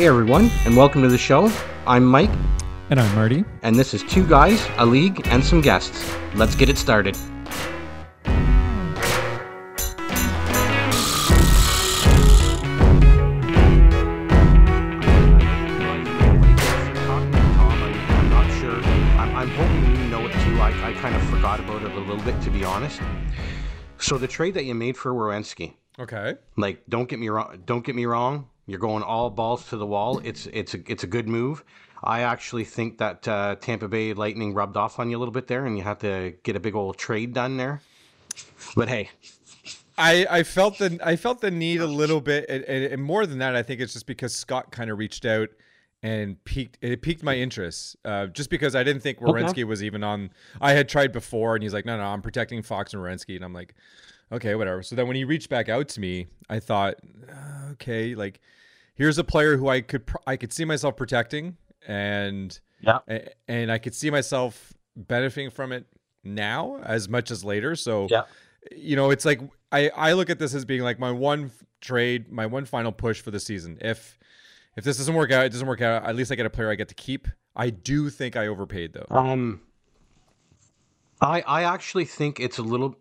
Hey everyone, and welcome to the show. I'm Mike, And I'm Marty. and this is Two Guys, a League, and some guests. Let's get it started. I'm not sure. I'm, I'm hoping you know it too. I, I kind of forgot about it a little bit, to be honest. So the trade that you made for Werenski, Okay. like don't get me wrong don't get me wrong you're going all balls to the wall it's it's a it's a good move i actually think that uh, tampa bay lightning rubbed off on you a little bit there and you had to get a big old trade done there but hey I, I felt the I felt the need a little bit, and, and, more than that, I think it's just because Scott kind of reached out and piqued it piqued my interest. Uh, just because I didn't think Werenski was even on. I had tried before, and he's like, "No, no, I'm protecting Fox and Werenski," and I'm like, "Okay, whatever." So then when he reached back out to me, I thought, "Okay, like here's a player who I could pr- I could see myself protecting, and Yeah. a- and I could see myself benefiting from it now as much as later." So Yeah. you know, it's like I I look at this as being like my one f- trade, my one final push for the season. If if this doesn't work out, it doesn't work out. At least I get a player I get to keep. I do think I overpaid though. um i i actually think it's a little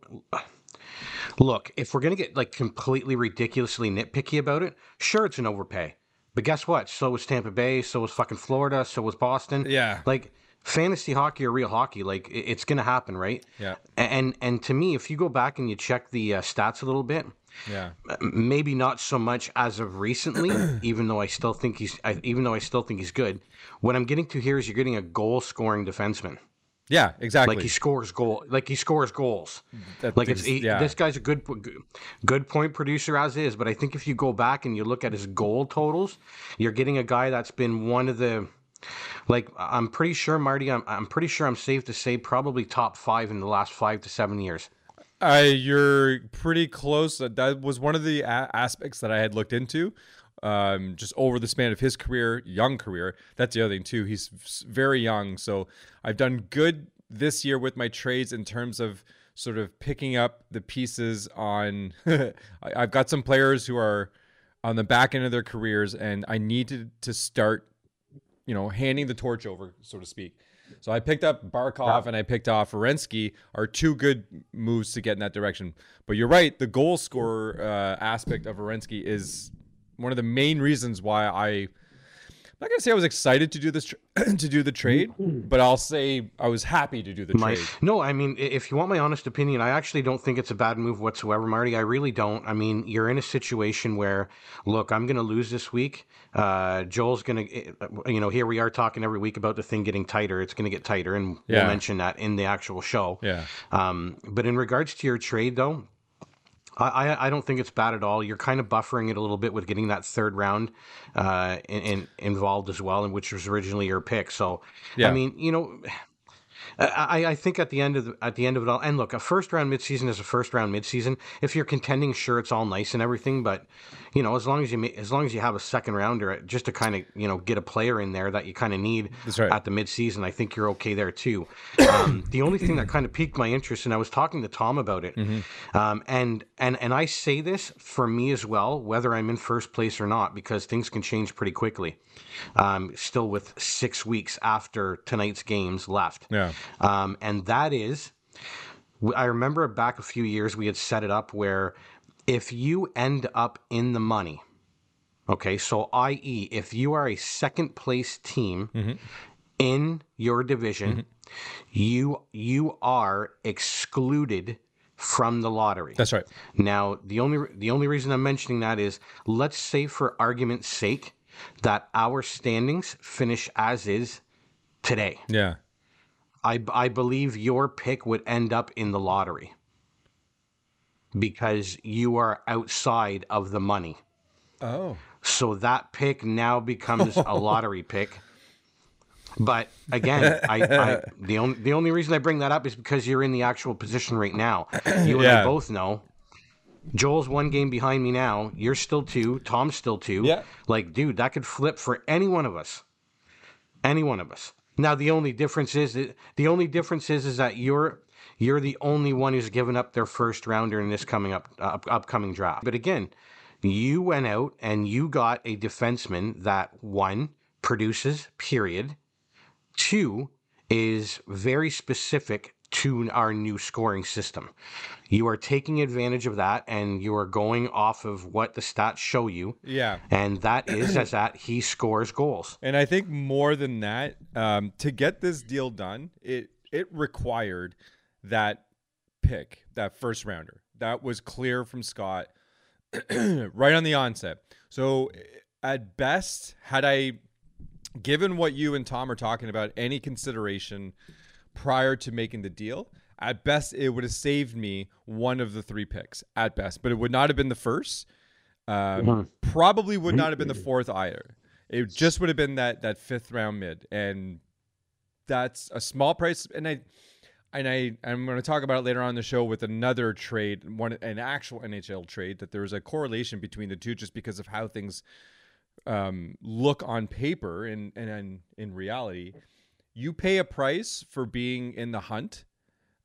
look if we're gonna get like completely ridiculously nitpicky about it sure it's an overpay but guess what so was tampa bay so was fucking florida so was boston Yeah. like fantasy hockey or real hockey like it's gonna happen right Yeah. And and to me if you go back and you check the uh, stats a little bit Yeah. maybe not so much as of recently even though i still think he's I, even though i still think he's good what i'm getting to here is you're getting a goal scoring defenseman Yeah. Exactly. like he scores goal like he scores goals That like it's thing's- he, yeah. this guy's a good good point producer as is but i think if you go back and you look at his goal totals you're getting a guy that's been one of the like i'm pretty sure marty i'm, I'm pretty sure i'm safe to say probably top five in the last five to seven years Uh, you're pretty close. That that was one of the a- aspects that I had looked into. Um, just over the span of his career, young career. That's the other thing too. He's very young, so I've done good this year with my trades in terms of sort of picking up the pieces on. I've got some players who are on the back end of their careers, and I needed to start, you know, handing the torch over, so to speak. So I picked up Barkov and I picked off Werenski are two good moves to get in that direction. But you're right, the goal scorer uh, aspect of Werenski is one of the main reasons why I. I'm not gonna say I was excited to do this tr- to do the trade, but I'll say I was happy to do the My, trade. no, I mean, if you want my honest opinion, I actually don't think it's a bad move whatsoever, Marty. I really don't. I mean, you're in a situation where, look, I'm going to lose this week. Uh, Joel's going to, you know, here we are talking every week about the thing getting tighter. It's going to get tighter, and Yeah. we'll mention that in the actual show. Yeah. Um, but in regards to your trade, though, I, I, don't think it's bad at all. You're kind of buffering it a little bit with getting that third round uh, in, in, involved as well, and which was originally your pick. So, Yeah. I mean, you know, I, I think at the end of the, at the end of it all, and look, a first round midseason is a first round midseason. If you're contending, sure, it's all nice and everything, but you know, as long as you as long as you have a second rounder, just to kind of you know get a player in there that you kind of need right. at the midseason, I think you're okay there too. Um, the only thing that kind of piqued my interest, and I was talking to Tom about it, um, and and and I say this for me as well, whether I'm in first place or not, because things can change pretty quickly. Um, still with six weeks after tonight's games left. Yeah. Um, and that is, I remember back a few years we had set it up where if you end up in the money, okay, so i.e., if you are a second place team in your division, you you are excluded from the lottery. That's right. Now, the only the only reason I'm mentioning that is let's say for argument's sake that our standings finish as is today. Yeah. I, I believe your pick would end up in the lottery because you are outside of the money. Oh. So that pick now becomes a lottery pick. But again, I, I the only the only reason I bring that up is because you're in the actual position right now. You and Yeah. I both know. Joel's one game behind me now. You're still two. Tom's still two. Yeah. Like, dude, that could flip for any one of us. Any one of us. Now the only difference is that the only difference is is that you're you're the only one who's given up their first rounder in this coming up uh, upcoming draft. But again, you went out and you got a defenseman that one produces, period. Two is very specific to our new scoring system. You are taking advantage of that and you are going off of what the stats show you. Yeah. And that is as that he scores goals. And I think more than that, um, to get this deal done, it it required that pick, that first rounder. That was clear from Scott right on the onset. So at best, had I given what you and Tom are talking about any consideration prior to making the deal, at best it would have saved me one of the three picks at best, but it would not have been the first. Um, Mhm. Probably would not have been the fourth either. It just would have been that that fifth round mid, and that's a small price. And I and I I'm going to talk about it later on in the show with another trade, one an actual NHL trade that there was a correlation between the two just because of how things um, look on paper and and in, in reality. You pay a price for being in the hunt.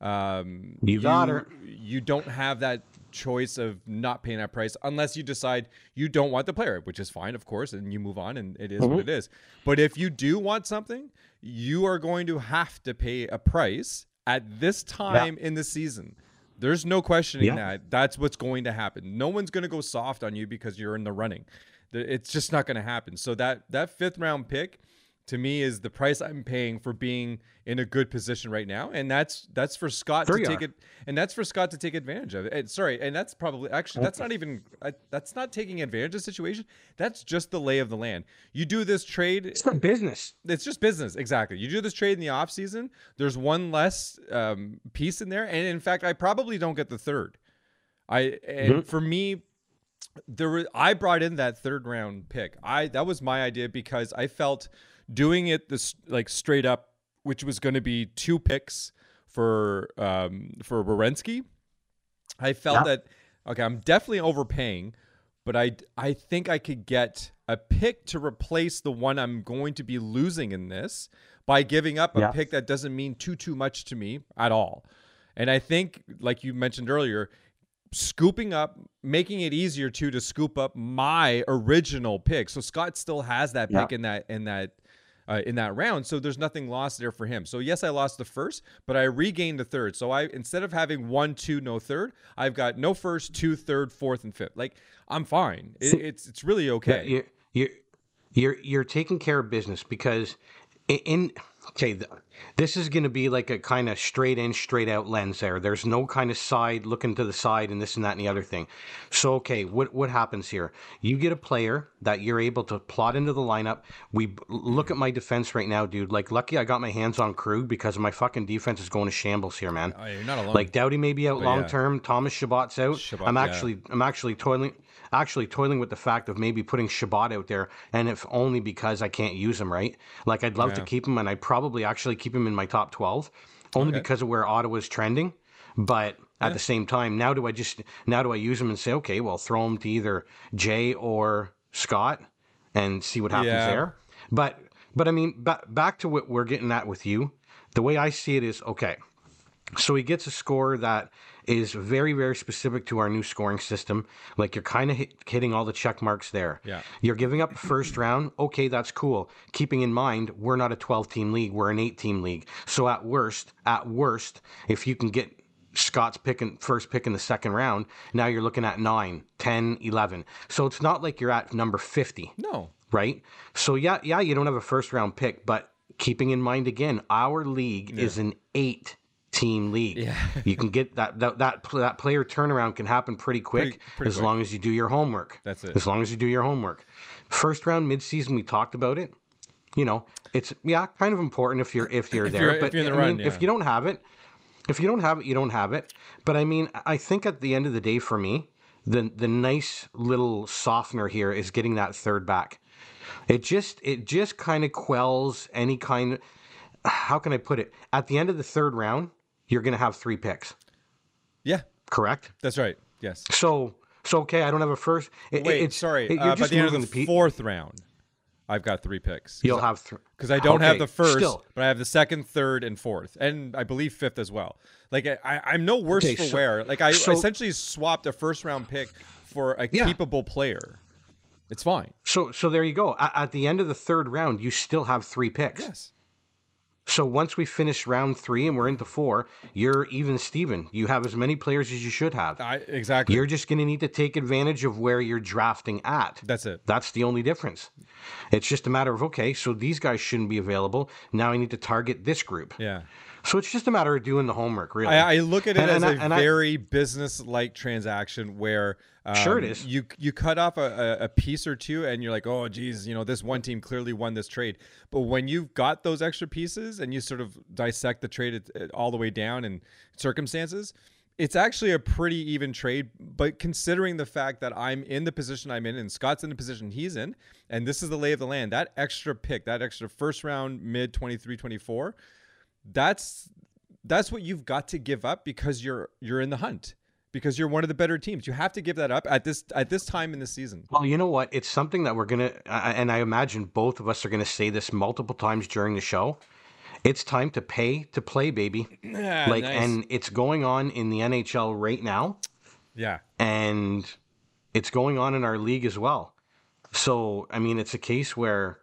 Um, You got her. You don't have that choice of not paying that price unless you decide you don't want the player, which is fine, of course, and you move on, and it is what it is. But if you do want something, you are going to have to pay a price at this time in the season. There's no questioning Yeah. that. That's what's going to happen. No one's going to go soft on you because you're in the running. It's just not going to happen. So that that fifth round pick to me is the price I'm paying for being in a good position right now, and that's that's for Scott to take are. it, and that's for Scott to take advantage of. And sorry, and that's probably actually that's not even that's not taking advantage of the situation. That's just the lay of the land. You do this trade, It's not business. it's just business exactly you do this trade in the off season there's one less um, piece in there and in fact i probably don't get the third i and for me there were i brought in that third round pick i that was my idea because i felt doing it this like straight up which was going to be two picks for um for Werenski, I felt Yeah. that okay, I'm definitely overpaying, but I I think I could get a pick to replace the one I'm going to be losing in this by giving up a Yeah. pick that doesn't mean too too much to me at all. And I think like you mentioned earlier, scooping up, making it easier to to scoop up my original pick. So Scott still has that Yeah. pick in that in that uh, in that round. So there's nothing lost there for him. So yes, I lost the first, but I regained the third. So I instead of having one, two, no third, I've got no first, two, third, fourth, and fifth. Like I'm fine. It, it's it's really okay. You're, you're you're you're taking care of business because in, in okay, th- this is going to be like a kind of straight in, straight out lens. There, there's no kind of side looking to the side and this and that and the other thing. So okay, what what happens here? You get a player that you're able to plot into the lineup. We look at my defense right now, dude. Like lucky I got my hands on Krug because my fucking defense is going to shambles here, man. Oh, you're not alone. Like Doughty may be out oh, But long yeah. term. Thomas Chabot's out. Chabot, I'm yeah. actually I'm actually toiling actually toiling with the fact of maybe putting Chabot out there, and if only because I can't use him right. Like I'd love to keep him, and I'd probably actually keep him in my top twelve, only Okay. because of where Ottawa's trending. But at the same time, now do I just now do I use him and say, okay, well, throw him to either Jay or Scott, and see what happens Yeah. there. But but I mean, ba- back to what we're getting at with you. The way I see it is okay. So he gets a score that is very, very specific to our new scoring system. Like you're kind of hit, hitting all the check marks there. Yeah. You're giving up the first round. Okay, that's cool. Keeping in mind, we're not a 12 team league, we're an 8 team league. So at worst, at worst, if you can get Scott's pick picking first pick in the second round, now you're looking at 9, 10, 11. So it's not like you're at number 50 no. right? So yeah, yeah, you don't have a first round pick, but keeping in mind again, our league is an eight team league. Yeah. you can get that that that, that player turnaround can happen pretty quick Pretty- pretty as quick. long as you do your homework. That's it. As long as you do your homework. First round midseason we talked about it. You know, it's yeah, kind of important if you're if you're If there, you're- if but you're in the I run, mean, if you don't have it, if you don't have it, you don't have it. But I mean, I think at the end of the day, for me, the the nice little softener here is getting that third back. It just it just kind of quells any kind. Of, how can I put it? At the end of the third round, you're going to have three picks. Yeah, Correct. that's right. Yes. So so okay, I don't have a first. It, Wait, it's sorry. it- uh, by the end of the the pe- fourth round. I've got three picks. You'll have three because I don't have the first, still. but I have the second, third, and fourth, and I believe fifth as well. Like I, I'm no worse Okay, for so- wear. Like I so- essentially swapped a first round pick for a Yeah. capable player. It's fine. So so there you go. At, at the end of the third round, you still have three picks. Yes. So once we finish round three and we're into four, you're even Steven. You have as many players as you should have. I exactly. You're just going to need to take advantage of where you're drafting at. That's it. That's the only difference. It's just a matter of okay, so these guys shouldn't be available. Now I need to target this group. Yeah. So it's just a matter of doing the homework, really. I, I look at it And- as and a I- very business-like transaction where um, Sure it is. You you cut off a, a, piece or two, and you're like, oh, geez, you know, this one team clearly won this trade. But when you've got those extra pieces and you sort of dissect the trade all the way down in circumstances, it's actually a pretty even trade. But considering the fact that I'm in the position I'm in, and Scott's in the position he's in, and this is the lay of the land, that extra pick, that extra first round, mid 23, 24, that's that's what you've got to give up because you're you're in the hunt because you're one of the better teams. You have to give that up at this at this time in the season. Well, you know what? It's something that we're gonna, uh, and I imagine both of us are gonna say this multiple times during the show. It's time to pay to play, baby. like, and it's going on in the NHL right now, yeah, and it's going on in our league as well. So, I mean, it's a case where,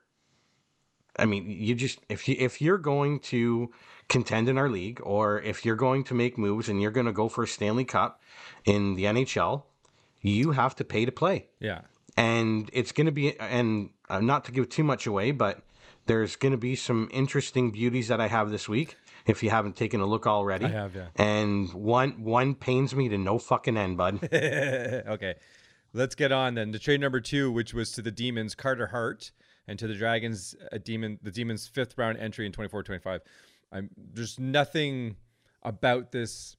I mean, you just if you if you're going to contend in our league, or if you're going to make moves and you're going to go for a Stanley Cup in the NHL, you have to pay to play. Yeah, and it's going to be and uh, not to give too much away but there's going to be some interesting beauties that i have this week if you haven't taken a look already. I have, yeah. and one one pains me to no fucking end bud. Okay. Let's get on then. To trade number two, which was to the Demons, Carter Hart, and to the Dragons, a Demon, the Demons' fifth round entry in 24-25. I'm there's nothing about this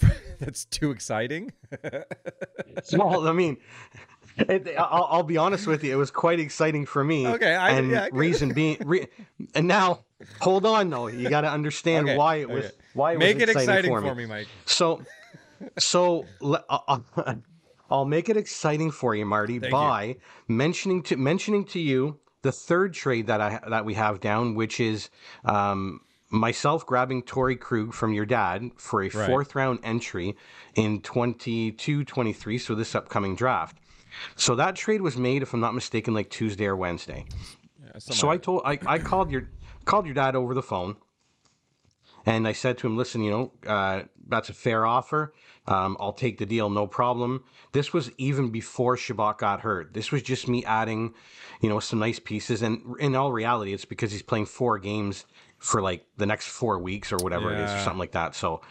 that's too exciting. well i mean it, I'll, I'll be honest with you it was quite exciting for me Okay, I- and yeah, I reason being re, and now hold on though you got to understand Okay, why it was okay. why it Make was it exciting for for me. me, Mike. So, so le- uh, uh, I'll, make it exciting for you, Marty, Thank you. by mentioning to mentioning to you the third trade that I that we have down, which is um, myself grabbing Torey Krug from your dad for a Right. fourth round entry in 22-23, so this upcoming draft. So that trade was made, if I'm not mistaken, like Tuesday or Wednesday. Yeah, So I told I, I called your called your dad over the phone, and I said to him, "Listen, you know uh, that's a fair offer. Um, I'll take the deal, no problem." This was even before Chabot got hurt. This was just me adding, you know, some nice pieces. And in all reality, it's because he's playing four games for like the next four weeks or whatever it is, or something like that. So,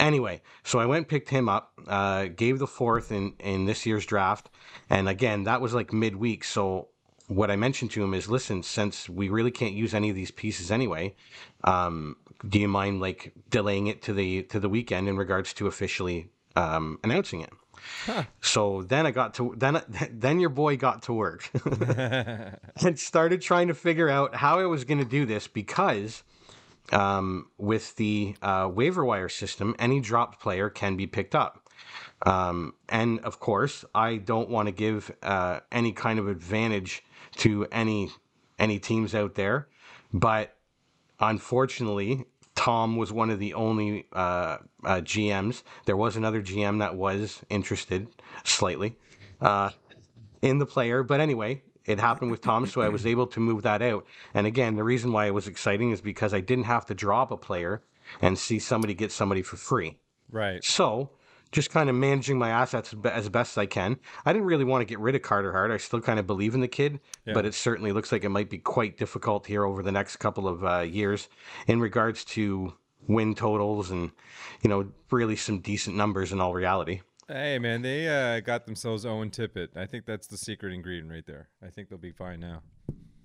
anyway, so I went and picked him up, uh, gave the fourth in in this year's draft, and again, that was like midweek. So what I mentioned to him is, listen, since we really can't use any of these pieces anyway, um, do you mind like delaying it to the to the weekend in regards to officially um, announcing it? So then I got to then then your boy got to work and started trying to figure out how I was going to do this because um, with the uh, waiver wire system, any dropped player can be picked up. Um, and of course, I don't want to give uh, any kind of advantage to any any teams out there, but unfortunately, Tom was one of the only uh, uh, GMs. There was another GM that was interested slightly uh, in the player, but anyway, it happened with Tom, so I was able to move that out. And again, the reason why it was exciting is because I didn't have to drop a player and see somebody get somebody for free. right. So, just kind of managing my assets as best as I can. I didn't really want to get rid of Carter Hart. I still kind of believe in the kid, but it certainly looks like it might be quite difficult here over the next couple of uh, years in regards to win totals and, you know, really some decent numbers in all reality. Hey man, they uh, got themselves Owen Tippett. I think that's the secret ingredient right there. I think they'll be fine now.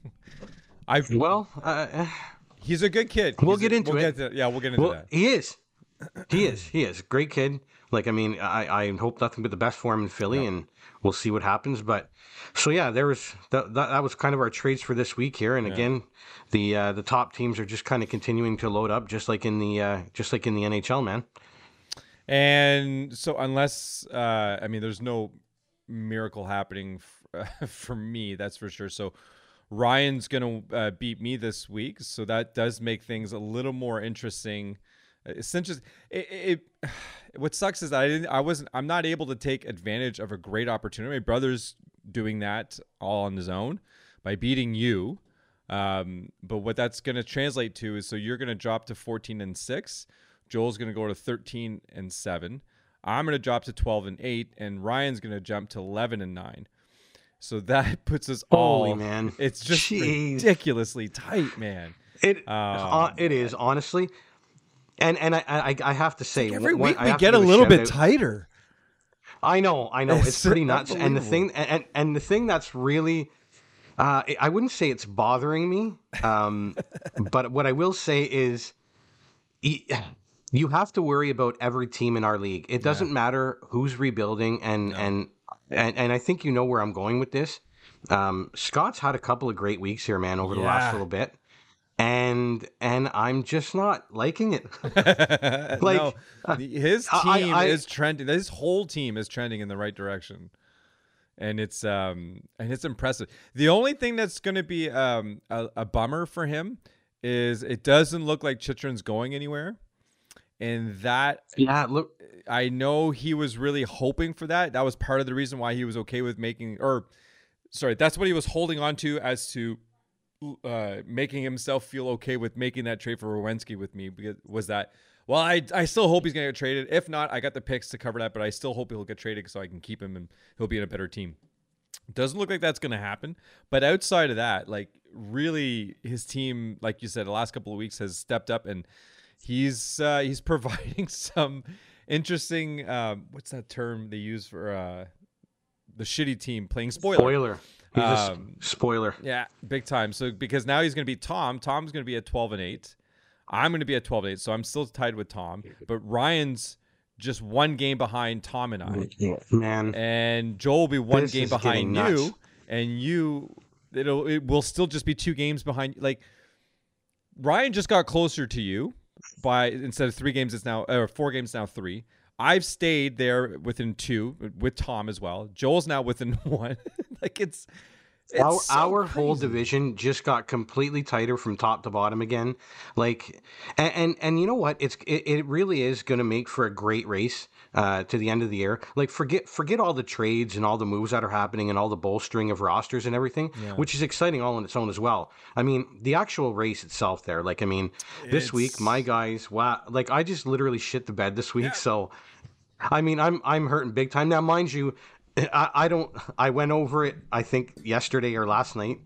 I've Well, uh, he's a good kid. We'll He's a- get into we'll it. Get to, yeah, we'll get into well, that. he is. He is. He is. Great kid. Like, I mean, I, I hope nothing but the best for him in Philly, and we'll see what happens. But so yeah, there was that. That, that was kind of our trades for this week here. And again, the uh, the top teams are just kind of continuing to load up, just like in the uh, just like in the NHL, man. And so, unless uh, I mean, there's no miracle happening f- for me, that's for sure. So, Ryan's going to uh, beat me this week, so that does make things a little more interesting. Essentially, it, it, what sucks is that I didn't, I wasn't, I'm not able to take advantage of a great opportunity. My brother's doing that all on his own by beating you. Um, but what that's going to translate to is so you're going to drop to 14 and six. Joel's going to go to 13 and seven. I'm going to drop to 12 and 8 and Ryan's going to jump to 11 and 9. So that puts us all Holy man. It's just Jeez. ridiculously tight, man. It Um, uh, it is honestly, and and I I, I have to say Every one- week we get a little shout bit out- tighter. I know, I know, it's, It's pretty nuts. And the thing, and and the thing that's really, uh, I wouldn't say it's bothering me, um, but what I will say is, you have to worry about every team in our league. It doesn't matter who's rebuilding, and and and and I think you know where I'm going with this. Um, Scott's had a couple of great weeks here, man, over the Yeah. last little bit. And and I'm just not liking it. like no, his I- I- team I- is trending. His whole team is trending in the right direction, and it's um and it's impressive. The only thing that's going to be um a, a bummer for him is it doesn't look like Chychrun's going anywhere, and that yeah, look, I know he was really hoping for that. That was part of the reason why he was okay with making, or sorry, that's what he was holding on to as to uh, making himself feel okay with making that trade for Werenski with me. Because was that, well, I I still hope he's gonna get traded. If not, I got the picks to cover that, but I still hope he'll get traded so I can keep him and he'll be in a better team. Doesn't look like that's going to happen. But outside of that, like really, his team, like you said, the last couple of weeks has stepped up and he's uh, he's providing some interesting. Um, what's that term they use for uh, the shitty team playing spoiler? spoiler. He's a Um, spoiler. Yeah, big time. So because now he's going to be Tom. Tom's going to be at 12 and 8. I'm going to be at 12 and 8. So I'm still tied with Tom. But Ryan's just one game behind Tom and I. Man, And Joel will be one This game behind you. And you it'll it will still just be two games behind like Ryan just got closer to you by instead of three games it's now or four games now three. I've stayed there within two with Tom as well. Joel's now within one. like it's our, so our whole division just got completely tighter from top to bottom again. Like, and and, and you know what? It's it, it really is going to make for a great race uh, to the end of the year. Like, forget forget all the trades and all the moves that are happening and all the bolstering of rosters and everything, which is exciting all on its own as well. I mean, the actual race itself there. Like, I mean, this week my guys, wow, like I just literally shit the bed this week. So. I mean, I'm I'm hurting big time now, mind you. I, I don't. I went over it. I think yesterday or last night,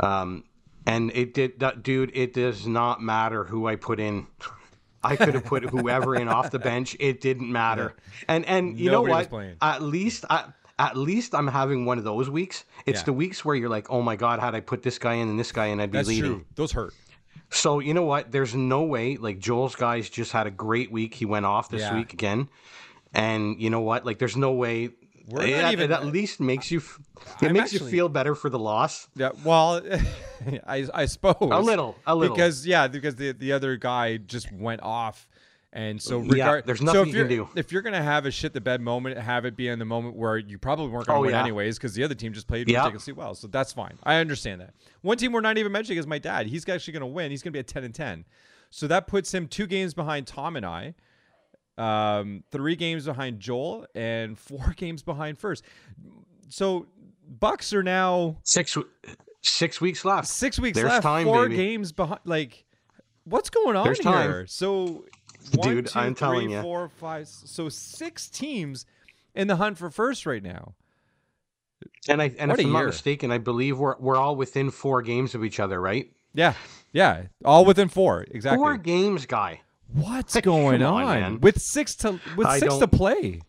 um, and it did. That, dude, it does not matter who I put in. I could have put whoever in off the bench. It didn't matter. And and you Nobody know what? At least I. At least I'm having one of those weeks. It's Yeah. the weeks where you're like, "Oh my god, had I put this guy in and this guy in, I'd be leaving. That's leading." true. Those hurt. So you know what? There's no way. Like Joel's guys just had a great week. He went off this Yeah. week again, and you know what? Like there's no way. We're it, not even- it at least makes you. It I'm makes you feel better for the loss. Yeah. Well, I I suppose A little, a little. because yeah, because the the other guy just went off, and so Yeah, regard. there's so nothing if you you're, can do. If you're gonna have a shit the bed moment, have it be in the moment where you probably weren't gonna Oh, win yeah. anyways because the other team just played Yeah. ridiculously well. So that's fine. I understand that. One team we're not even mentioning is my dad. He's actually gonna win. He's gonna be at ten and ten, so that puts him two games behind Tom and I. Um, three games behind Joel and four games behind first. So Bucks are now Six six weeks left. six weeks There's left, time, four baby. games behind. Like, what's going on There's here? time. So, one, Dude, two, I'm telling you, four, five, So six teams in the hunt for first right now. And I and What if I'm not mistaken, I believe we're we're all within four games of each other, right? Yeah, yeah, all within four exactly. Four games, guy. What's going on, on, with six to with I six to play?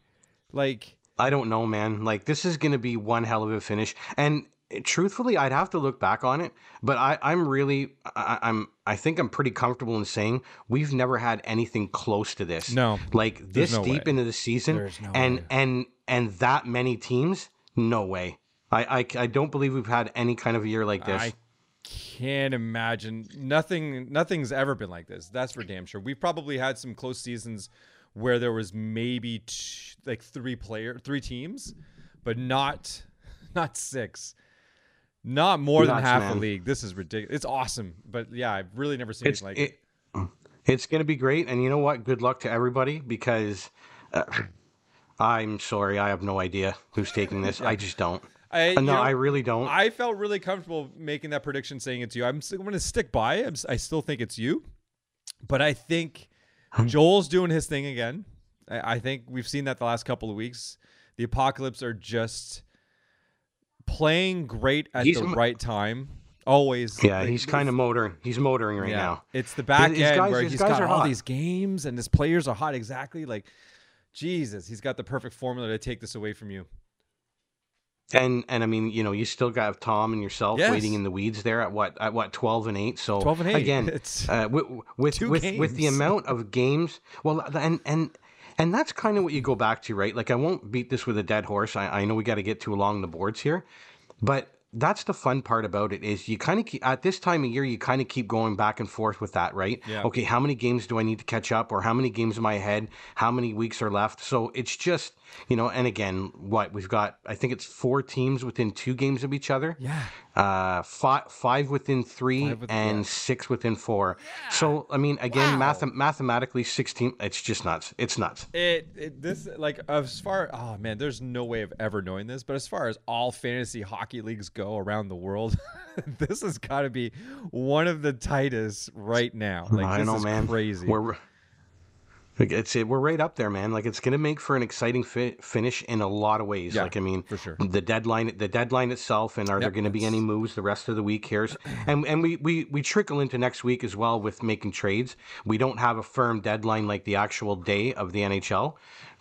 Like, I don't know, man. Like this is going to be one hell of a finish. And eh, truthfully, I'd have to look back on it, but I, I'm really, I, I'm, I think I'm pretty comfortable in saying we've never had anything close to this. No, like this no deep way. into the season, no and way. and and that many teams, no way. I, I, I don't believe we've had any kind of a year like this. I can't imagine nothing. Nothing's ever been like this. That's for damn sure. We've probably had some close seasons where there was maybe t- like three player, three teams, but not not six. Not more than Nuts, half the man. league. This is ridiculous. It's awesome, but yeah, I've really never seen It's it like it. it, it's going to be great, and you know what? Good luck to everybody because uh, I'm sorry, I have no idea who's taking this. I just don't. I, you no, know, I really don't. I felt really comfortable making that prediction, saying it's you. I'm, I'm going to stick by it. I'm I still think it's you, but I think hmm. Joel's doing his thing again. I, I think we've seen that the last couple of weeks. The Apocalypse are just playing great at He's the m- right time. Always. yeah, like, he's kind of motoring. He's motoring right yeah. now. It's the back his end guys- where his he's guys got are all hot. these games and his players are hot. Exactly. Like, Jesus, he's got the perfect formula to take this away from you. And and I mean, you know, you still got Tom and yourself Yes. waiting in the weeds there at what at what twelve and eight. So 12 and 8. again, It's uh, with with with, with the amount of games, well, and and and that's kind of what you go back to, right? Like I won't beat this with a dead horse. I, I know we got to get to along the boards here, but that's the fun part about it is you kind of keep at this time of year you kind of keep going back and forth with that right Yeah. okay how many games do i need to catch up or how many games am i ahead how many weeks are left so it's just you know and again what we've got i think it's four teams within two games of each other yeah. uh five five within three Five and yeah. six within four Yeah. so i mean again Wow. math- mathematically 16 it's just nuts it's nuts It, it this like as far oh man, there's no way of ever knowing this, but as far as all fantasy hockey leagues go around the world, this has got to be one of the tightest right now. Like I this know, is man. crazy. We're like, it's it. We're right up there, man. Like it's gonna make for an exciting fi- finish in a lot of ways. Yeah, like I mean, for sure. the deadline, the deadline itself, and are there going to be any moves the rest of the week here? And and we we we trickle into next week as well with making trades. We don't have a firm deadline like the actual day of the NHL,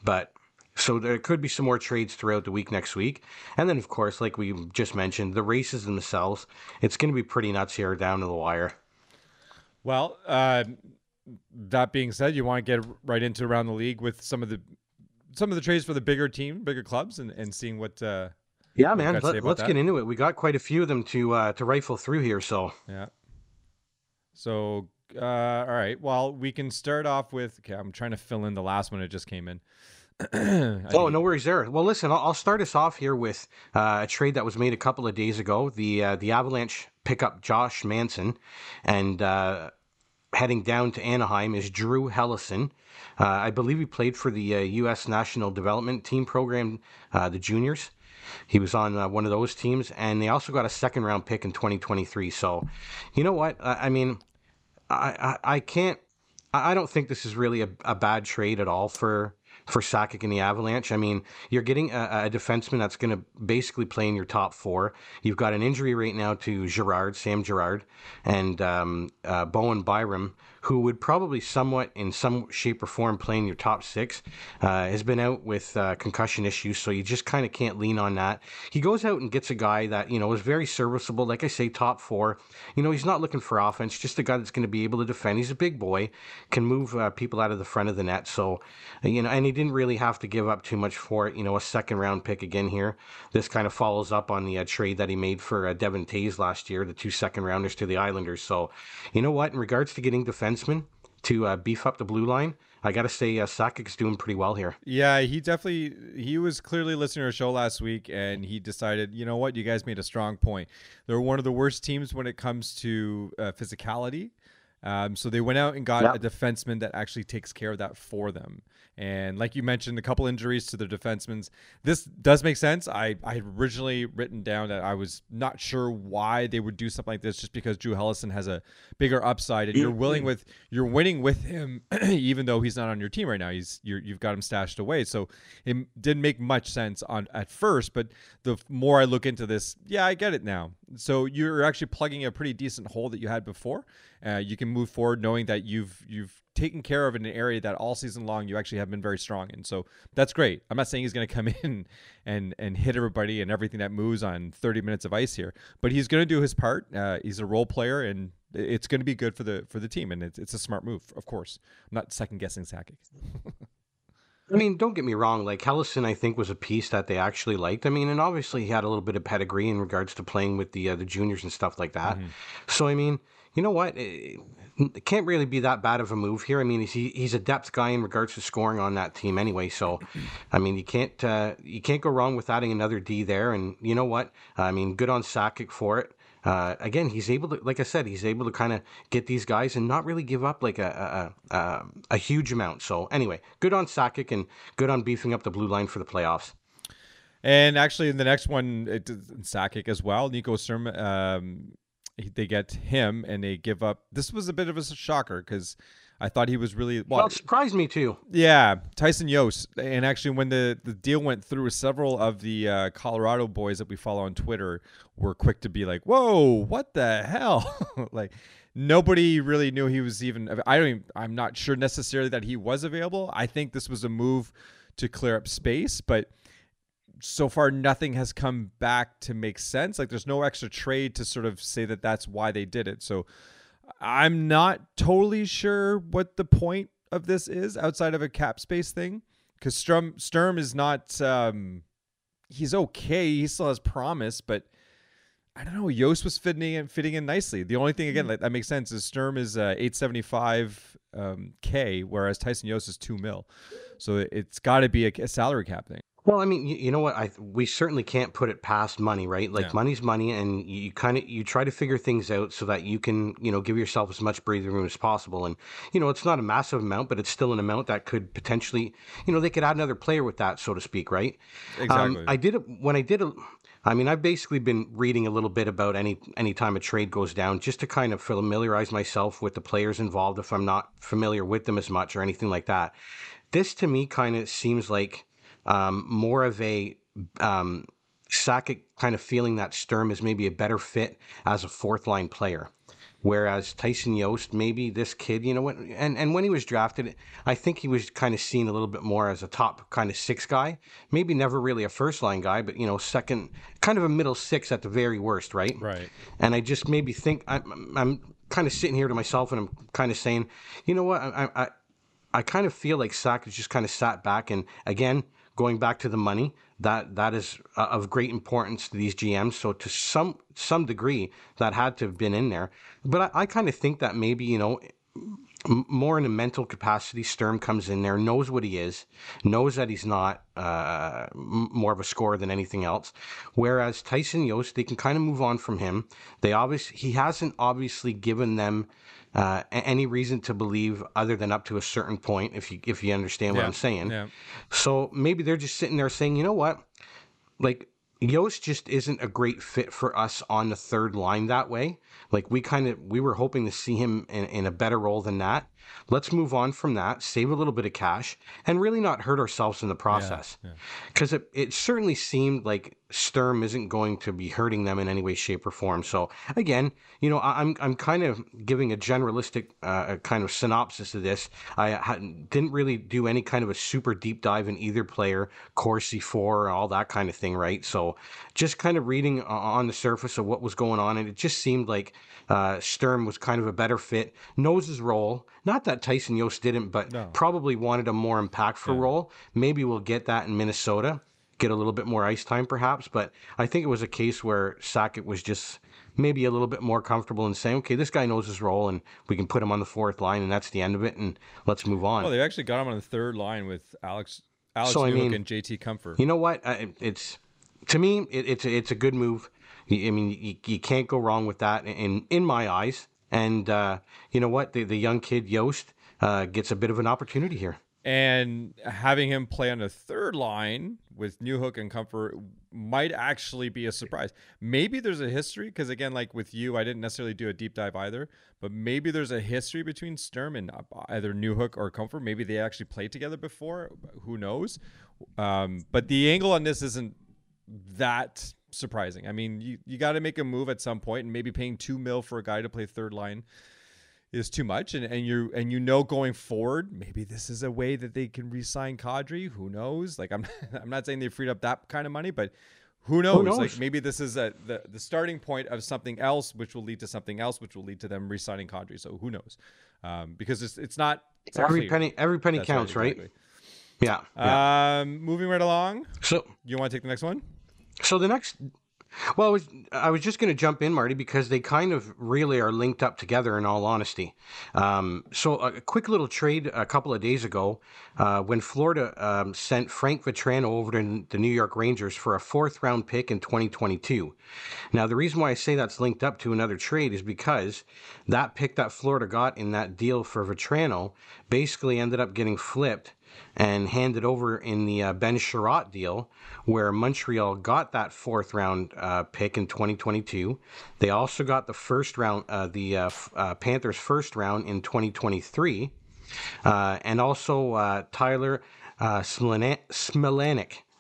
but. So there could be some more trades throughout the week next week, and then of course, like we just mentioned, the races themselves. It's going to be pretty nuts here down to the wire. well, uh, that being said, you want to get right into around the league with some of the some of the trades for the bigger team, bigger clubs, and, and seeing what. Uh, Yeah, man. got to say Let, that? get into it. We got quite a few of them to uh, to rifle through here. So Yeah. So, uh, all right. Well, we can start off with. Okay, I'm trying to fill in the last one that just came in. Oh, no worries there. Well, listen, I'll, I'll start us off here with uh, a trade that was made a couple of days ago. The uh, the Avalanche pick up Josh Manson, and uh, heading down to Anaheim is Drew Helleson. Uh, I believe he played for the uh, U.S. National Development Team program, uh, the juniors. He was on uh, one of those teams, and they also got a second round pick in 2023. So, you know what? I, I mean, I, I, I can't. I don't think this is really a, a bad trade at all for for Sakic and the Avalanche. I mean, you're getting a, a defenseman that's going to basically play in your top four. You've got an injury right now to Girard, Sam Girard, and um, uh, Bowen Byram, who would probably somewhat, in some shape or form, play in your top six. Uh, has been out with uh, concussion issues, so you just kind of can't lean on that. He goes out and gets a guy that you know is very serviceable. Like I say, top four. You know, he's not looking for offense, just a guy that's going to be able to defend. He's a big boy, can move uh, people out of the front of the net. So, uh, you know, and he didn't really have to give up too much for it. You know, a second round pick again here. This kind of follows up on the uh, trade that he made for uh, Devon Toews last year, the two second rounders to the Islanders. So, you know what? In regards to getting defensemen to uh, beef up the blue line, I got to say, uh, Sakic's doing pretty well here. Yeah, he definitely he was clearly listening to our show last week and he decided, you know what, you guys made a strong point. They're one of the worst teams when it comes to uh, physicality. Um, so they went out and got Yeah. a defenseman that actually takes care of that for them. And like you mentioned, a couple injuries to the defensemen. This does make sense. I, I had originally written down that I was not sure why they would do something like this, just because Drew Helleson has a bigger upside, and you're willing with you're winning with him, even though he's not on your team right now. He's you're, you've got him stashed away, so it didn't make much sense on at first. But the more I look into this, yeah, I get it now. So you're actually plugging a pretty decent hole that you had before. Uh, you can move forward knowing that you've you've taken care of in an area that all season long you actually have been very strong in. So that's great. I'm not saying he's going to come in and and hit everybody and everything that moves on 30 minutes of ice here, but he's going to do his part. Uh, he's a role player and it's going to be good for the for the team and it's, it's a smart move, of course. I'm not second guessing Sakic. I mean, don't get me wrong. Like Helleson, I think was a piece that they actually liked. I mean, and obviously he had a little bit of pedigree in regards to playing with the uh, the juniors and stuff like that. So I mean, you know what? Eh, it can't really be that bad of a move here. I mean, he's he's a depth guy in regards to scoring on that team anyway. So, I mean, you can't uh, you can't go wrong with adding another D there. And you know what? I mean, good on Sakic for it. Uh, again, he's able to, like I said, he's able to kind of get these guys and not really give up like a a, a, a huge amount. So anyway, good on Sakic and good on beefing up the blue line for the playoffs. And actually, in the next one, it, Sakic as well. Nico Sturm, um, they get him and they give up. This was a bit of a shocker because I thought he was really well. well it surprised me too. Yeah, Tyson Jost, and actually, when the the deal went through, several of the uh, Colorado boys that we follow on Twitter were quick to be like, "Whoa, what the hell?" like nobody really knew he was even. I don't. Even, I'm not sure necessarily that he was available. I think this was a move to clear up space, but so far nothing has come back to make sense. Like there's no extra trade to sort of say that that's why they did it. So I'm not totally sure what the point of this is outside of a cap space thing because Sturm Sturm is not. Um, he's okay. He still has promise, but I don't know. Jost was fitting in, fitting in nicely. The only thing again that, that makes sense is Sturm is uh, 875 um, k, whereas Tyson Jost is two mil. So it's got to be a, a salary cap thing. Well, I mean, you, you, know what? I we certainly can't put it past money, right? Like yeah. money's money, and you kind of you try to figure things out so that you can, you know, give yourself as much breathing room as possible. And you know, it's not a massive amount, but it's still an amount that could potentially, you know, they could add another player with that, so to speak, right? Exactly. Um, I did it when I did it. I mean, I've basically been reading a little bit about any any time a trade goes down, just to kind of familiarize myself with the players involved if I'm not familiar with them as much or anything like that. This to me kind of seems like um, more of a um, Sakic kind of feeling that Sturm is maybe a better fit as a fourth line player. Whereas Tyson Jost, maybe this kid, you know what, and, and when he was drafted, I think he was kind of seen a little bit more as a top kind of six guy. Maybe never really a first line guy, but you know, second, kind of a middle six at the very worst, right? Right. And I just maybe think I'm, I'm kind of sitting here to myself and I'm kind of saying, you know what, I I, I kind of feel like Sakic just kind of sat back and again going back to the money, that that is uh, of great importance to these GMs. So to some some degree, that had to have been in there. But I, I kind of think that maybe you know more in a mental capacity. Sturm comes in there, knows what he is, knows that he's not uh, more of a scorer than anything else. Whereas Tyson Jost, they can kind of move on from him. They obviously he hasn't obviously given them uh, any reason to believe other than up to a certain point, if you if you understand what yeah, I'm saying. Yeah. So maybe they're just sitting there saying, you know what, like Jost just isn't a great fit for us on the third line that way. Like we kind of we were hoping to see him in, in a better role than that. Let's move on from that, save a little bit of cash, and really not hurt ourselves in the process. Because yeah, yeah. it, it certainly seemed like Sturm isn't going to be hurting them in any way, shape, or form. So again, you know, I'm I'm kind of giving a generalistic uh, kind of synopsis of this. I didn't really do any kind of a super deep dive in either player, Corsi for, all that kind of thing, right? So just kind of reading on the surface of what was going on, and it just seemed like uh, Sturm was kind of a better fit, knows his role. Not that Tyson Jost didn't, but no. probably wanted a more impactful yeah. role. Maybe we'll get that in Minnesota get a little bit more ice time, perhaps. But I think it was a case where Sakic was just maybe a little bit more comfortable in saying, okay, this guy knows his role, and we can put him on the fourth line, and that's the end of it, and let's move on. Well, they actually got him on the third line with Alex Alex so, I mean, and JT Compher. You know what? It's to me, it, it's a, it's a good move. I mean, you, you can't go wrong with that in in my eyes. And uh, you know what? The the young kid Jost, uh, gets a bit of an opportunity here and having him play on the third line with Newhook and Compher might actually be a surprise. Maybe there's a history because again, like with you, I didn't necessarily do a deep dive either, but maybe there's a history between Sturm and either Newhook or Compher. Maybe they actually played together before. Who knows? Um, but the angle on this isn't that surprising. I mean, you you got to make a move at some point, and maybe paying two mil for a guy to play third line is too much and, and you and you know going forward maybe this is a way that they can re-sign Kadri who knows like I'm I'm not saying they freed up that kind of money but who knows? who knows? like maybe this is a, the the starting point of something else which will lead to something else which will lead to them re-signing Kadri so who knows um, because it's it's not it's every penny every penny That's counts right, exactly. yeah, yeah. Um, moving right along so you want to take the next one so the next Well, I was, I was just going to jump in, Marty, because they kind of really are linked up together. In all honesty, um, so a quick little trade a couple of days ago, uh, when Florida um, sent Frank Vatrano over to the New York Rangers for a fourth round pick in 2022. Now, the reason why I say that's linked up to another trade is because that pick that Florida got in that deal for Vatrano basically ended up getting flipped and handed over in the uh, Ben Chiarot deal, where Montreal got that fourth round uh, pick in 2022. They also got the first round, uh, the uh, uh, Panthers' first round in 2023, uh, and also Tyler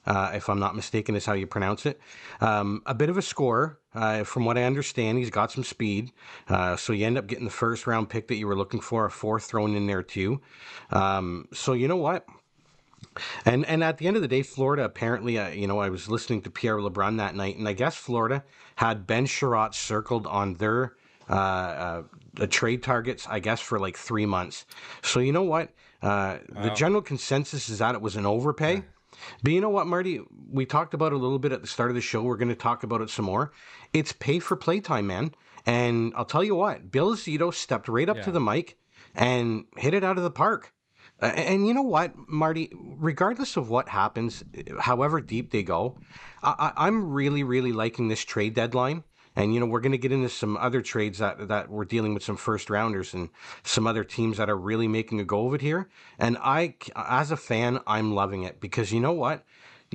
uh, if I'm not mistaken, is how you pronounce it. Um, a bit of a scorer, from what I understand. He's got some speed, so you end up getting the first round pick that you were looking for, a fourth thrown in there too. Um, so you know what? And and at the end of the day, Florida apparently, uh, you know, I was listening to Pierre LeBrun that night, and I guess Florida had Ben Chiarot circled on their uh, uh, the trade targets, I guess, for like three months. So you know what? Uh, wow. The general consensus is that it was an overpay. Yeah. But you know what, Marty? We talked about it a little bit at the start of the show. We're going to talk about it some more. It's pay for playtime, man. And I'll tell you what, Bill Zito stepped right up yeah. to the mic and hit it out of the park. And you know what, Marty? Regardless of what happens, however deep they go, I, I'm really, really liking this trade deadline. And you know we're going to get into some other trades that that we're dealing with some first rounders and some other teams that are really making a go of it here. And I, as a fan, I'm loving it because you know what,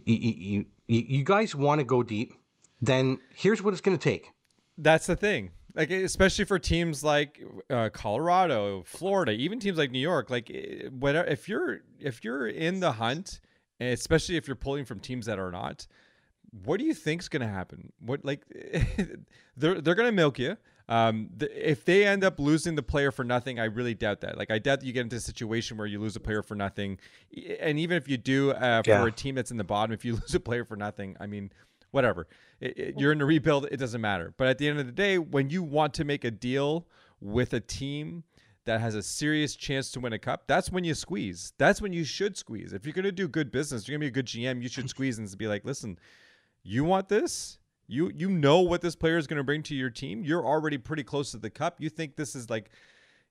you you, you guys want to go deep, then here's what it's going to take. That's the thing like especially for teams like uh, Colorado, Florida, even teams like New York. Like, eh, whatever, if you're if you're in the hunt, especially if you're pulling from teams that are not, what do you think's going to happen? What like they're they're going to milk you. Um, the, if they end up losing the player for nothing, I really doubt that. Like, I doubt that you get into a situation where you lose a player for nothing. And even if you do, uh, for yeah. a team that's in the bottom, if you lose a player for nothing, I mean, whatever. It, it, you're in a rebuild, it doesn't matter. But at the end of the day, when you want to make a deal with a team that has a serious chance to win a cup, that's when you squeeze. That's when you should squeeze. If you're going to do good business, you're going to be a good GM, you should squeeze and be like, listen, you want this? You you know what this player is going to bring to your team. You're already pretty close to the cup. You think this is like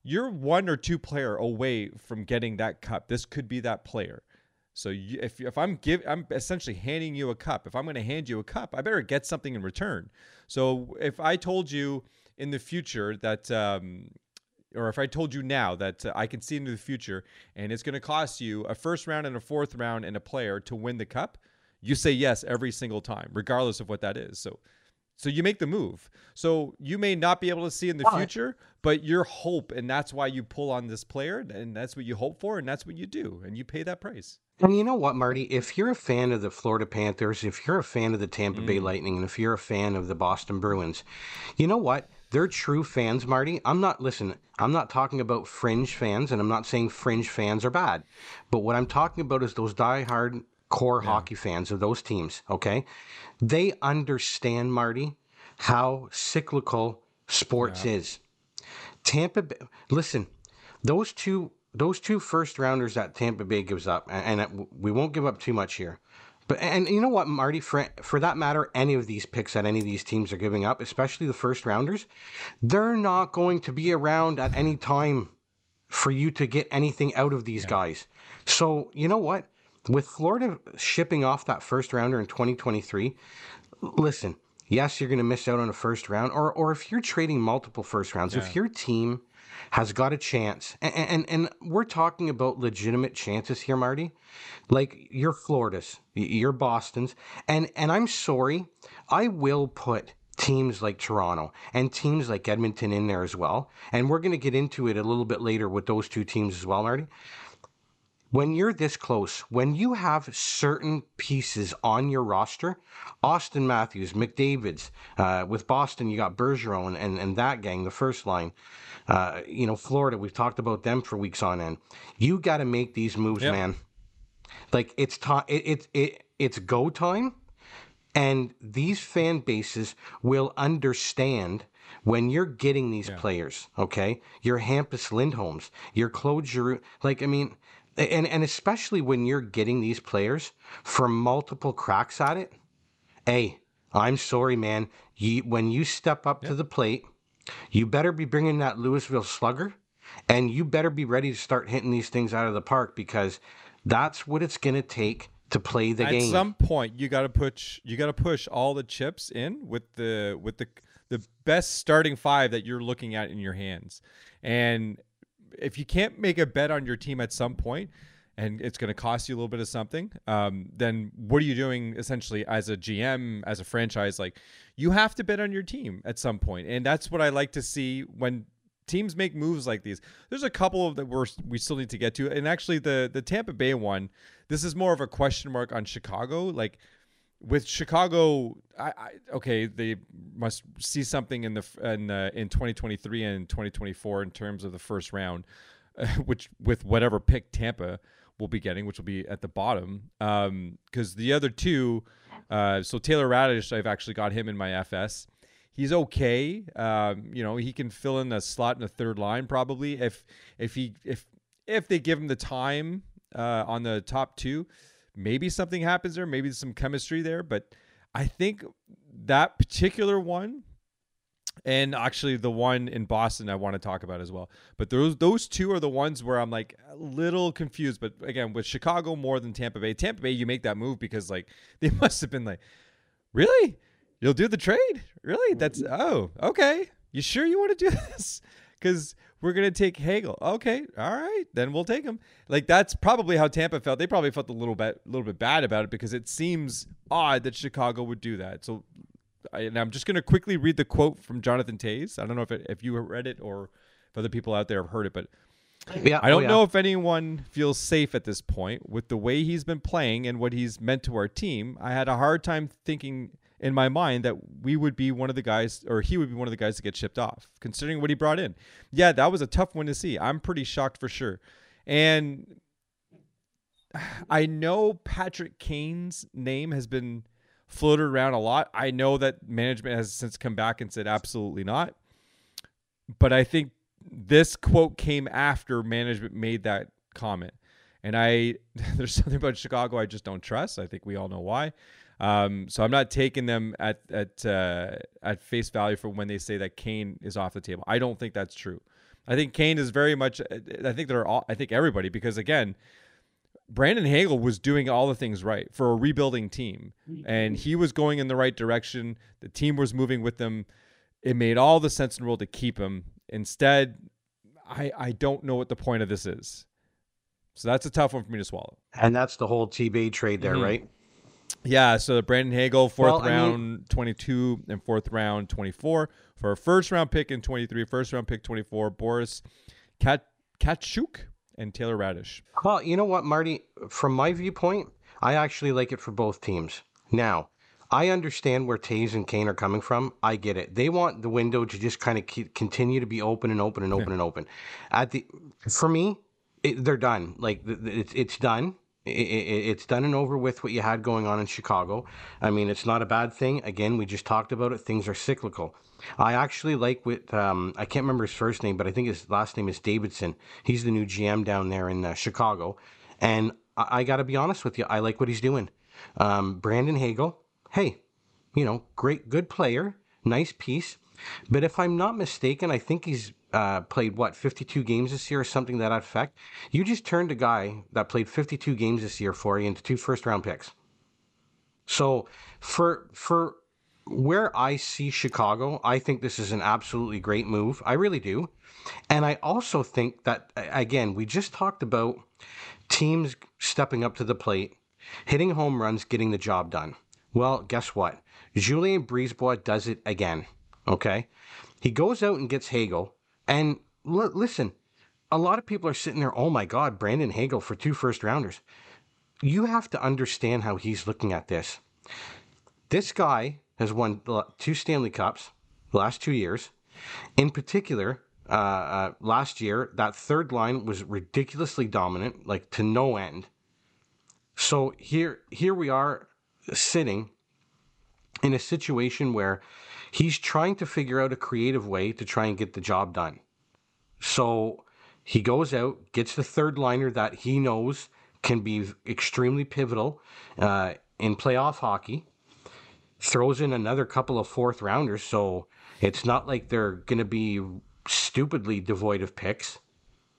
you're one or two player away from getting that cup. This could be that player. So you, if if I'm give I'm essentially handing you a cup. If I'm going to hand you a cup, I better get something in return. So if I told you in the future that um, or if I told you now that uh, I can see into the future and it's going to cost you a first round and a fourth round and a player to win the cup, you say yes every single time, regardless of what that is. So so you make the move. So you may not be able to see in the future, but your hope, and that's why you pull on this player, and that's what you hope for, and that's what you do, and you pay that price. And you know what, Marty? If you're a fan of the Florida Panthers, if you're a fan of the Tampa mm. Bay Lightning, and if you're a fan of the Boston Bruins, you know what? They're true fans, Marty. I'm not, listen, I'm not talking about fringe fans, and I'm not saying fringe fans are bad. But what I'm talking about is those die-hard core yeah. hockey fans of those teams, okay? They understand, Marty, how cyclical sports yeah. is. Tampa Bay, listen, those two those two first rounders that Tampa Bay gives up, and, uh, and we won't give up too much here. But and you know what, Marty, for for that matter, any of these picks that any of these teams are giving up, especially the first rounders, they're not going to be around at any time for you to get anything out of these yeah. guys. So you know what? With Florida shipping off that first rounder in 2023, listen, yes, you're going to miss out on a first round, or or if you're trading multiple first rounds, yeah. if your team has got a chance, and, and and we're talking about legitimate chances here, Marty, like you're Florida's, you're Boston's, and and I'm sorry, I will put teams like Toronto and teams like Edmonton in there as well, and we're going to get into it a little bit later with those two teams as well, Marty when you're this close, when you have certain pieces on your roster, Auston Matthews, McDavid's, uh, with Boston, you got Bergeron and, and that gang, the first line. Uh, you know, Florida, we've talked about them for weeks on end. You got to make these moves, yep. man. Like it's time, it, it, it, it's go time. And these fan bases will understand when you're getting these yeah. players, okay? Your Hampus Lindholms, your Claude Giroux, like, I mean, and and especially when you're getting these players from multiple cracks at it. Hey, I'm sorry, man. You, when you step up to the plate, you better be bringing that Louisville slugger and you better be ready to start hitting these things out of the park because that's what it's going to take to play the At game. At some point, you got to push. You got to push all the chips in with the with the the best starting five that you're looking at in your hands. And if you can't make a bet on your team at some point, and it's going to cost you a little bit of something, um, then what are you doing essentially as a GM, as a franchise? Like you have to bet on your team at some point, and that's what I like to see when teams make moves like these. There's a couple of that we're we still need to get to, and actually the the Tampa Bay one, this is more of a question mark on Chicago. Like with Chicago, I, I okay, they must see something in the in uh, in 2023 and 2024 in terms of the first round, uh, which with whatever pick Tampa will be getting, which will be at the bottom, because um, the other two. Uh, so Taylor Raddysh, I've actually got him in my FS he's okay. Um, you know, he can fill in a slot in the third line probably if if he if if they give him the time uh, on the top two. Maybe something happens there. Maybe some chemistry there. But I think that particular one, and actually the one in Boston, I want to talk about as well. But those those two are the ones where I'm like a little confused. But again, with Chicago more than Tampa Bay. Tampa Bay, you make that move because like they must have been like, really You'll do the trade? Really? That's oh, okay. You sure you want to do this? Because we're gonna take Hagel. Okay, all right, then we'll take him. Like that's probably how Tampa felt. They probably felt a little bit, a little bit bad about it because it seems odd that Chicago would do that. So, I, and I'm just gonna quickly read the quote from Jonathan Toews. I don't know if it, if you have read it or if other people out there have heard it, but yeah, I don't oh, yeah. know if anyone feels safe at this point with the way he's been playing and what he's meant to our team. I had a hard time thinking in my mind that we would be one of the guys or he would be one of the guys to get shipped off considering what he brought in. Yeah that was a tough one to see. I'm pretty shocked for sure. And i know patrick kane's name has been floated around a lot. I know that management has since come back and said absolutely not. But i think this quote came after management made that comment. And i there's something about chicago i just don't trust. I think we all know why um, so I'm not taking them at at uh, at face value for when they say that Kane is off the table. I don't think that's true. I think Kane is very much. I think they're all. I think everybody because again, Brandon Hagel was doing all the things right for a rebuilding team, and he was going in the right direction. The team was moving with them. It made all the sense in the world to keep him. Instead, I I don't know what the point of this is. So that's a tough one for me to swallow. And that's the whole TB trade there, Mhm. right? Yeah, so Brandon Hagel, fourth Well, I mean- round 22 and fourth round 24 for a first round pick in 23, first round pick 24, Boris Kat Katchouk and Taylor Raddysh. Well, you know what, Marty? From my viewpoint, I actually like it for both teams. Now, I understand where Toews and Kane are coming from. I get it. They want the window to just kind of keep, continue to be open and open and open and open. At the for me, it, they're done. Like it's it's done. It's done and over with what you had going on in Chicago. I mean, it's not a bad thing. Again, we just talked about it. Things are cyclical. I actually like with um, I can't remember his first name, but I think his last name is Davidson. He's the new GM down there in uh, Chicago, and I, I got to be honest with you. I like what he's doing. Um, Brandon Hagel, hey, you know, great, good player, nice piece. But if I'm not mistaken, I think he's uh, played what 52 games this year or something that effect. You just turned a guy that played 52 games this year for you into two first round picks. So for for where I see Chicago, I think this is an absolutely great move. I really do. And I also think that again, we just talked about teams stepping up to the plate, hitting home runs, getting the job done. Well, guess what? Julien Brisebois does it again. Okay? He goes out and gets Hagel. And l- listen, a lot of people are sitting there, oh my God, Brandon Hagel for two first rounders. You have to understand how he's looking at this. This guy has won two Stanley Cups the last two years. In particular, uh, uh, last year, that third line was ridiculously dominant, like to no end. So here, here we are sitting in a situation where he's trying to figure out a creative way to try and get the job done. So he goes out, gets the third liner that he knows can be extremely pivotal uh, in playoff hockey. throws in another couple of fourth rounders, so it's not like they're going to be stupidly devoid of picks.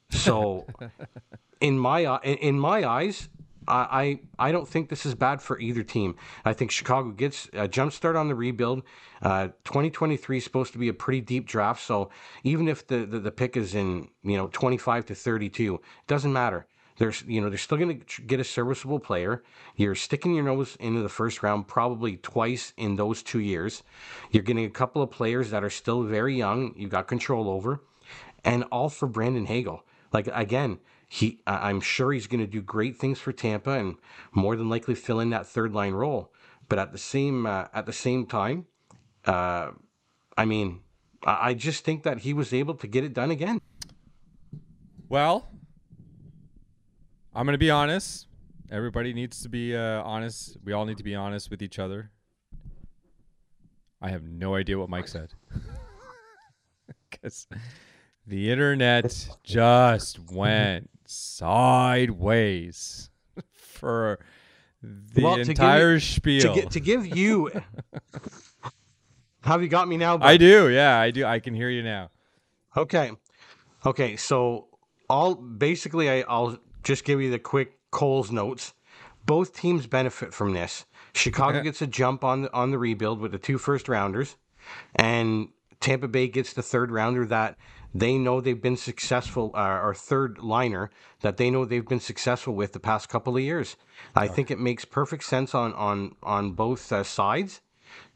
So, in my in my eyes, I, I don't think this is bad for either team. I think Chicago gets a jump start on the rebuild. Uh, 2023 is supposed to be a pretty deep draft, so even if the, the, the pick is in you know 25 to 32, it doesn't matter. There's you know they're still going to get a serviceable player. You're sticking your nose into the first round probably twice in those two years. You're getting a couple of players that are still very young. You've got control over, and all for Brandon Hagel. Like again, he I'm sure he's going to do great things for Tampa and more than likely fill in that third line role. But at the same uh, at the same time, uh, I mean, I just think that he was able to get it done again. Well, I'm going to be honest. Everybody needs to be uh, honest. We all need to be honest with each other. I have no idea what Mike said. Because the internet just went sideways for the well, entire you, spiel. To, to give you. have you got me now? Bud? I do. Yeah, I do. I can hear you now. Okay. Okay. So, all basically, I, I'll just give you the quick Coles notes. Both teams benefit from this. Chicago gets a jump on on the rebuild with the two first rounders, and Tampa Bay gets the third rounder that they know they've been successful, uh, or third liner that they know they've been successful with the past couple of years. I think it makes perfect sense on on on both uh, sides.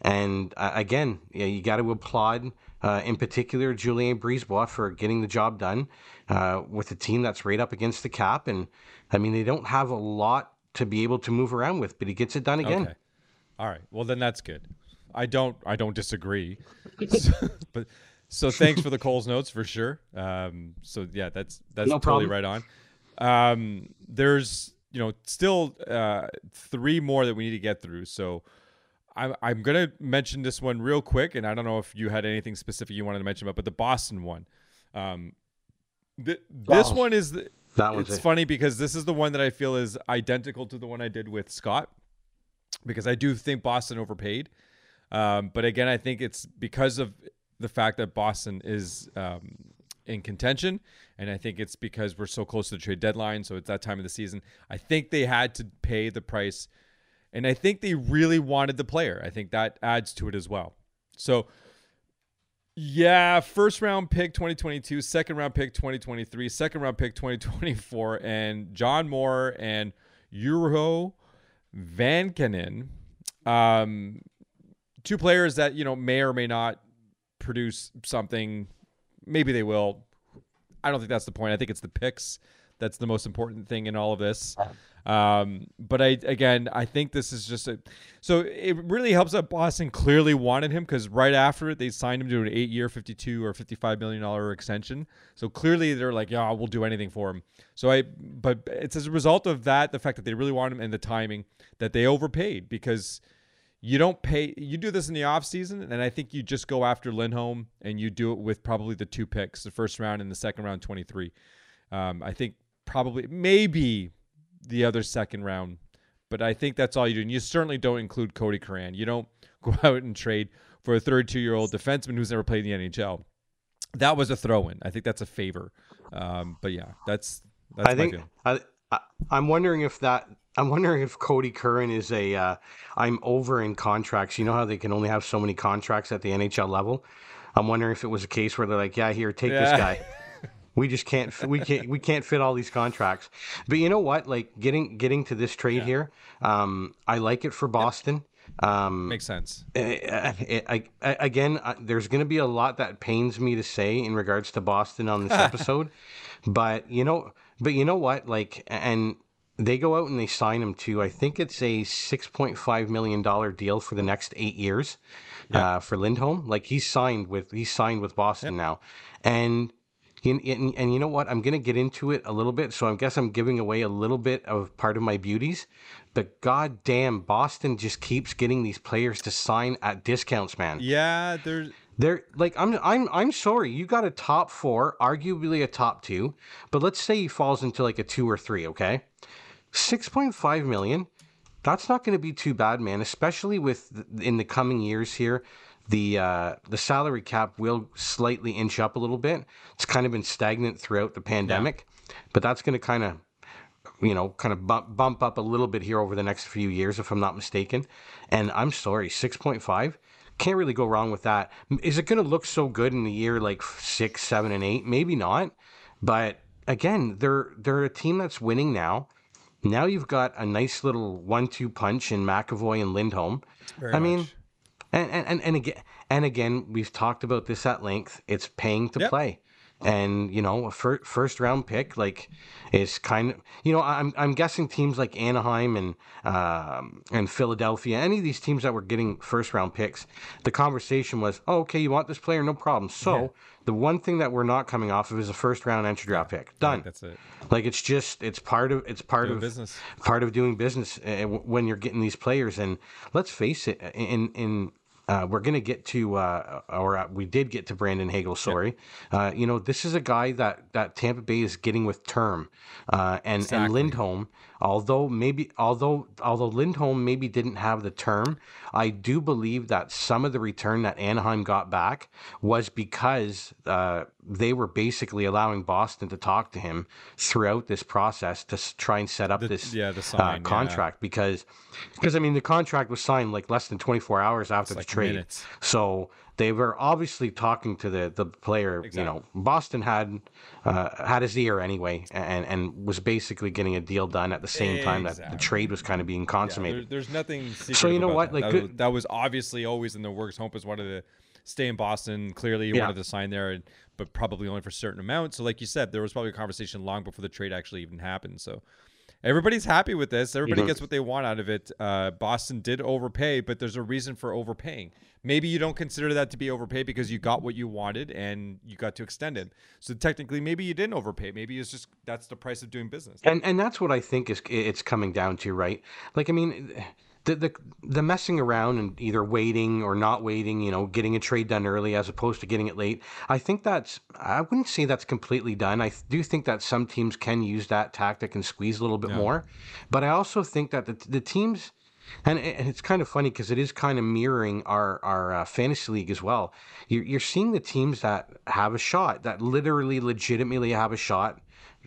And uh, again, yeah, you got to applaud, uh, in particular, Julien Brisebois for getting the job done uh, with a team that's right up against the cap. And I mean, they don't have a lot to be able to move around with, but he gets it done again. Okay. All right. Well, then that's good. I don't. I don't disagree. so, but so thanks for the Coles notes for sure. Um, so yeah, that's that's no totally problem. right on. Um, there's you know still uh, three more that we need to get through. So I'm I'm gonna mention this one real quick, and I don't know if you had anything specific you wanted to mention about, but the Boston one. Um, th- this oh, one is the, that one's it's it. funny because this is the one that I feel is identical to the one I did with Scott, because I do think Boston overpaid. Um, but again, I think it's because of the fact that Boston is um, in contention, and I think it's because we're so close to the trade deadline. So it's that time of the season. I think they had to pay the price, and I think they really wanted the player. I think that adds to it as well. So. Yeah, first round pick 2022, second round pick 2023, second round pick 2024, and John Moore and Urho Vaakanainen. Um, two players that, you know, may or may not produce something. Maybe they will. I don't think that's the point. I think it's the picks that's the most important thing in all of this. Um, but I again, I think this is just a. So it really helps that Boston clearly wanted him because right after it, they signed him to an eight-year, fifty-two or fifty-five million dollar extension. So clearly, they're like, yeah, we'll do anything for him. So I, but it's as a result of that, the fact that they really want him and the timing that they overpaid because you don't pay you do this in the off season and i think you just go after lindholm and you do it with probably the two picks the first round and the second round 23 um, i think probably maybe the other second round but i think that's all you do and you certainly don't include Kodie Curran. You don't go out and trade for a 32 year old defenseman who's never played in the nhl that was a throw-in. I think that's a favor. Um, but yeah that's that's i think I, I, i'm wondering if that I'm wondering if Kodie Curran is a. am uh, over in contracts. You know how they can only have so many contracts at the NHL level. I'm wondering if it was a case where they're like, yeah, here, take yeah. this guy. we just can't we can't we can't fit all these contracts. But you know what? Like getting getting to this trade yeah. here, um, I like it for Boston. Um, Makes sense. It, it, I, I, again, there's going to be a lot that pains me to say in regards to Boston on this episode, but you know, but you know what? Like, and they go out and they sign him to I think it's a six point five million dollar deal for the next eight years yeah. uh, for Lindholm. Like he's signed with he's signed with Boston yep. now, and, and and you know what? I'm gonna get into it a little bit, so I guess I'm giving away a little bit of part of my beauties. But goddamn, Boston just keeps getting these players to sign at discounts, man. Yeah, there's they're like I'm I'm I'm sorry, you got a top four, arguably a top two, but let's say he falls into like a two or three, okay? 6.5 million that's not going to be too bad, man. Especially with in the coming years here, the uh, the salary cap will slightly inch up a little bit. It's kind of been stagnant throughout the pandemic, yeah. but that's going to kind of you know, kind of bump, bump up a little bit here over the next few years, if I'm not mistaken. And I'm sorry, 6.5 can't really go wrong with that. Is it going to look so good in the year like six, seven, and eight? Maybe not. But again, they're they're a team that's winning now. Now you've got a nice little one-two punch in McAvoy and Lindholm. Very I much. mean, and, and and again and again, we've talked about this at length. It's paying to yep. play and you know a fir- first round pick like is kind of you know I'm I'm guessing teams like Anaheim and um, and Philadelphia any of these teams that were getting first round picks the conversation was oh, okay you want this player no problem. So yeah. the one thing that we're not coming off of is a first round entry draft pick. Done. that's it. Like it's just it's part of it's part doing of business. part of doing business uh, when you're getting these players. And let's face it in in uh, we're going to get to, uh, or uh, we did get to Brandon Hagel. Sorry, uh, you know this is a guy that that Tampa Bay is getting with term, uh, and exactly. and Lindholm although maybe although although Lindholm maybe didn't have the term, I do believe that some of the return that Anaheim got back was because uh, they were basically allowing Boston to talk to him throughout this process to try and set up the, this yeah, the sign, uh, contract yeah. because because I mean the contract was signed like less than 24 hours after it's the like trade. Minutes. So they were obviously talking to the the player. Exactly. You know, Boston had uh, had his ear anyway, and and was basically getting a deal done at the same exactly. time that the trade was kind of being consummated. Yeah, there, there's nothing. so you know what? That. Like that, was, that, was, obviously always in the works. Hope is wanted to stay in Boston. Clearly, he yeah. wanted to sign there, but probably only for a certain amount. So, like you said, there was probably a conversation long before the trade actually even happened. So everybody's happy with this. Everybody mm-hmm. gets what they want out of it. Uh, Boston did overpay, but there's a reason for overpaying. Maybe you don't consider that to be overpay because you got what you wanted and you got to extend it. So technically, maybe you didn't overpay. Maybe it's just that's the price of doing business. And and that's what I think is it's coming down to, right? Like I mean the, the the messing around and either waiting or not waiting, you know, getting a trade done early as opposed to getting it late. I think that's I wouldn't say that's completely done. I do think that some teams can use that tactic and squeeze a little bit yeah. more, but I also think that the the teams. And, and it's kind of funny because it is kind of mirroring our our uh, fantasy league as well. You're, you're seeing the teams that have a shot, that literally, legitimately have a shot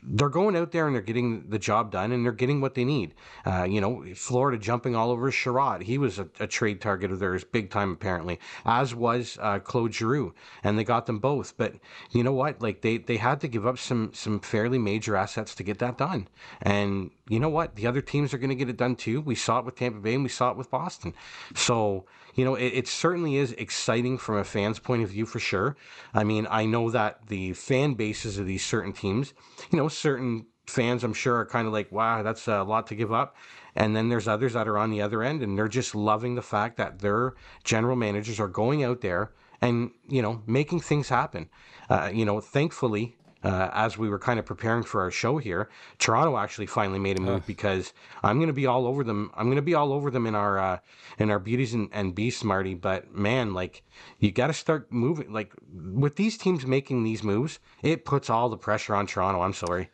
they're going out there and they're getting the job done and they're getting what they need. Uh, you know, Florida jumping all over Chiarot. He was a, a, trade target of theirs big time, apparently, as was uh, Claude Giroux. And they got them both. But you know what? Like they, they had to give up some, some fairly major assets to get that done. And you know what? The other teams are going to get it done too. We saw it with Tampa Bay and we saw it with Boston. So, you know, it, it, certainly is exciting from a fan's point of view for sure. I mean, I know that the fan bases of these certain teams, you know, certain fans I'm sure are kind of like, wow, that's a lot to give up. And then there's others that are on the other end and they're just loving the fact that their general managers are going out there and, you know, making things happen. Uh, you know, thankfully, uh, as we were kind of preparing for our show here, Toronto actually finally made a move uh. because I'm going to be all over them. I'm going to be all over them in our uh, in our beauties and, and beasts, Marty. But man, like you got to start moving. Like with these teams making these moves, it puts all the pressure on Toronto. I'm sorry.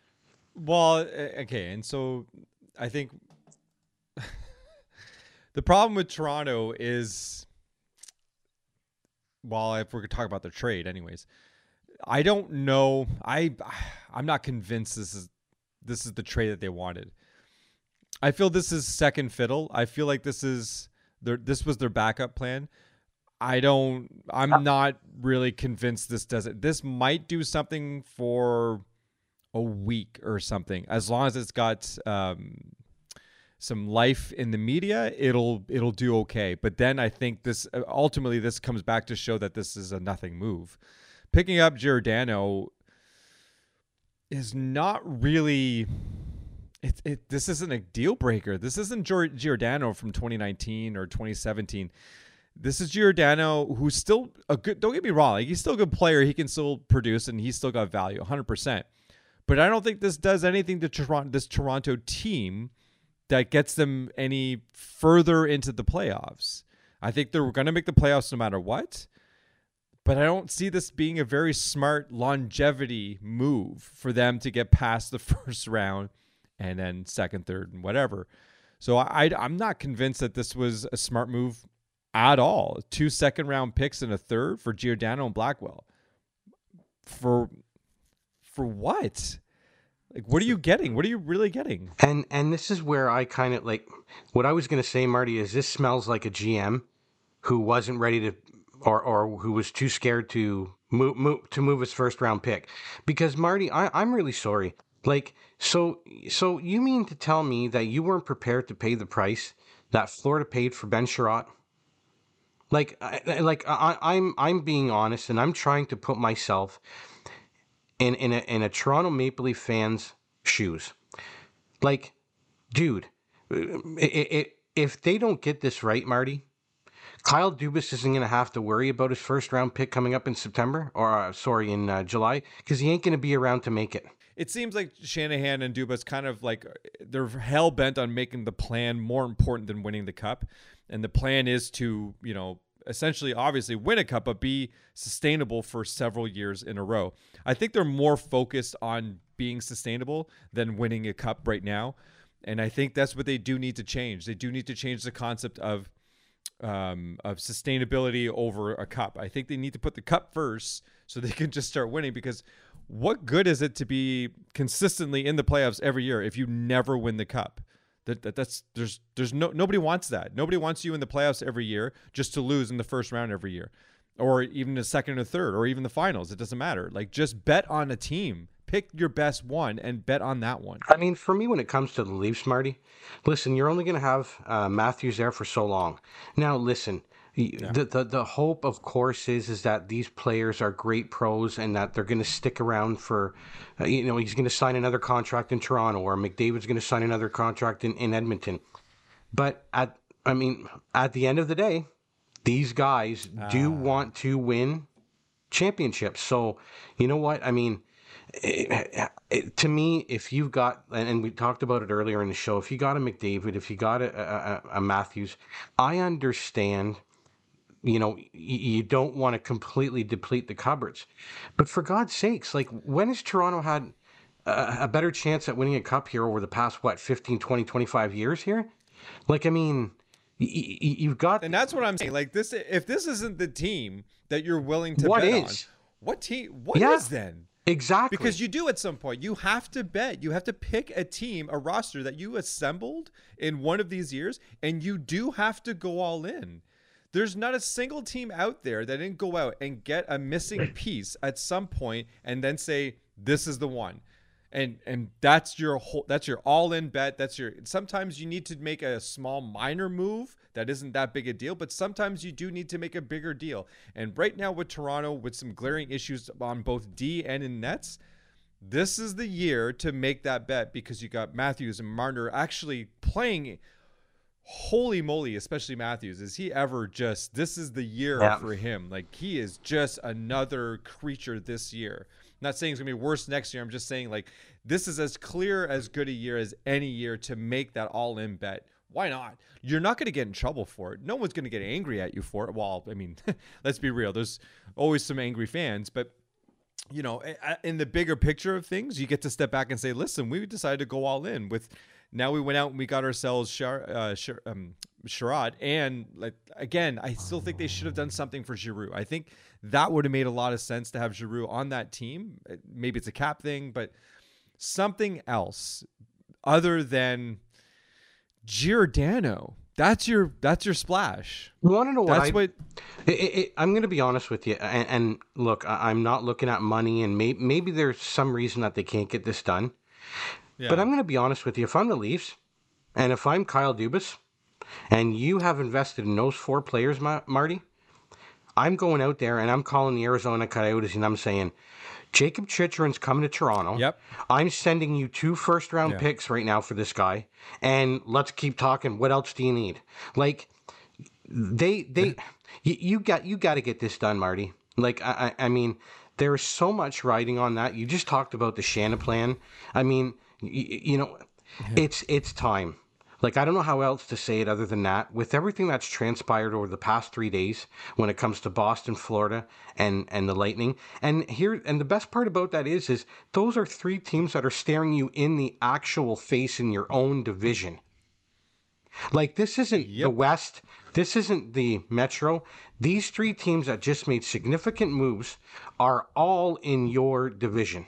Well, okay, and so I think the problem with Toronto is, well, if we're going to talk about the trade, anyways I don't know. I I'm not convinced this is this is the trade that they wanted. I feel this is second fiddle. I feel like this is their this was their backup plan. I don't I'm not really convinced this does it. This might do something for a week or something. As long as it's got um, some life in the media, it'll it'll do okay. But then I think this ultimately this comes back to show that this is a nothing move picking up Giordano is not really. It, it, this isn't a deal breaker. This isn't Giordano from 2019 or 2017. This is Giordano, who's still a good. Don't get me wrong, like he's still a good player. He can still produce, and he's still got value, 100. percent But I don't think this does anything to Toronto, this Toronto team that gets them any further into the playoffs. I think they're going to make the playoffs no matter what but I don't see this being a very smart longevity move for them to get past the first round and then second, third, and whatever. So I, I'm not convinced that this was a smart move at all. Two second round picks and a third for Giordano and Blackwell. For for what? Like, what are you getting? What are you really getting? And and this is where I kind of like what I was going to say, Marty. Is this smells like a GM who wasn't ready to, or or who was too scared to move, move to move his first round pick? Because Marty, I, I'm really sorry. Like, so so you mean to tell me that you weren't prepared to pay the price that Florida paid for Ben Chiarot? Like, I, like I, I'm I'm being honest, and I'm trying to put myself in in a, in a Toronto Maple Leaf fan's shoes. Like, dude, it, it, if they don't get this right, Marty, Kyle Dubas isn't going to have to worry about his first round pick coming up in September, or uh, sorry, in uh, July, because he ain't going to be around to make it. It seems like Shanahan and Dubas kind of like they're hell bent on making the plan more important than winning the cup, and the plan is to you know essentially obviously win a cup but be sustainable for several years in a row. I think they're more focused on being sustainable than winning a cup right now. And I think that's what they do need to change. They do need to change the concept of um, of sustainability over a cup. I think they need to put the cup first so they can just start winning because what good is it to be consistently in the playoffs every year if you never win the cup? That, that that's there's there's no nobody wants that. Nobody wants you in the playoffs every year just to lose in the first round every year, or even the second or third, or even the finals. It doesn't matter. Like just bet on a team. Pick your best one and bet on that one. I mean, for me, when it comes to the Leafs, Marty, listen, you're only going to have uh, Matthews there for so long. Now, listen, yeah. The, the the hope, of course, is is that these players are great pros and that they're going to stick around for, uh, you know, he's going to sign another contract in Toronto or McDavid's going to sign another contract in, in Edmonton. But at, I mean, at the end of the day, these guys uh. do ah. want to win championships. So, you know what? I mean, it, it, to me, if you've got, and, we talked about it earlier in the show, if you got a McDavid, if you got a, a, a Matthews, I understand you know you don't want to completely deplete the cupboards but for god's sakes like when has toronto had a, a, better chance at winning a cup here over the past what 15 20 25 years here like i mean y- y- you've got and that's what i'm saying like this if this isn't the team that you're willing to what bet is? on what team What yeah. is then Exactly. Because you do at some point. You have to bet. You have to pick a team, a roster that you assembled in one of these years, and you do have to go all in. There's not a single team out there that didn't go out and get a missing piece at some point and then say this is the one. And and that's your whole that's your all-in bet. That's your sometimes you need to make a small minor move that isn't that big a deal, but sometimes you do need to make a bigger deal. And right now with Toronto with some glaring issues on both D and in nets, this is the year to make that bet because you got Matthews and Marner actually playing holy moly, especially Matthews, is he ever just this is the year yeah. for him. Like he is just another creature this year. Not saying it's gonna be worse next year. I'm just saying like this is as clear as good a year as any year to make that all in bet. Why not? You're not going to get in trouble for it. No one's going to get angry at you for it. Well, I mean, let's be real. There's always some angry fans, but you know, in the bigger picture of things, you get to step back and say, "Listen, we decided to go all in with now we went out and we got ourselves Char, uh, Char, um, and like again, I still think they should have done something for Giroux. I think that would have made a lot of sense to have Giroux on that team. Uh, maybe it's a cap thing, but something else other than Giordano. That's your that's your splash. You want to know what? That's I, what. It, it, I'm going to be honest with you, and, and look, I, am not looking at money, and may, maybe there's some reason that they can't get this done. But I'm going to be honest with you. If I'm the Leafs, and if I'm Kyle Dubas, and you have invested in those four players, Ma- Marty, I'm going out there and I'm calling the Arizona Coyotes and I'm saying, Jacob Chychrun's coming to Toronto. Yep. I'm sending you two first round yeah. picks right now for this guy, and let's keep talking. What else do you need? Like, they they you, you got you got to get this done, Marty. Like I I mean, there's so much riding on that. You just talked about the Shanaplan. I mean you, you know, it's it's time. Like I don't know how else to say it other than that. With everything that's transpired over the past three days, when it comes to Boston, Florida, and and the Lightning, and here and the best part about that is is those are three teams that are staring you in the actual face in your own division. Like this isn't the West. This isn't the Metro. These three teams that just made significant moves are all in your division.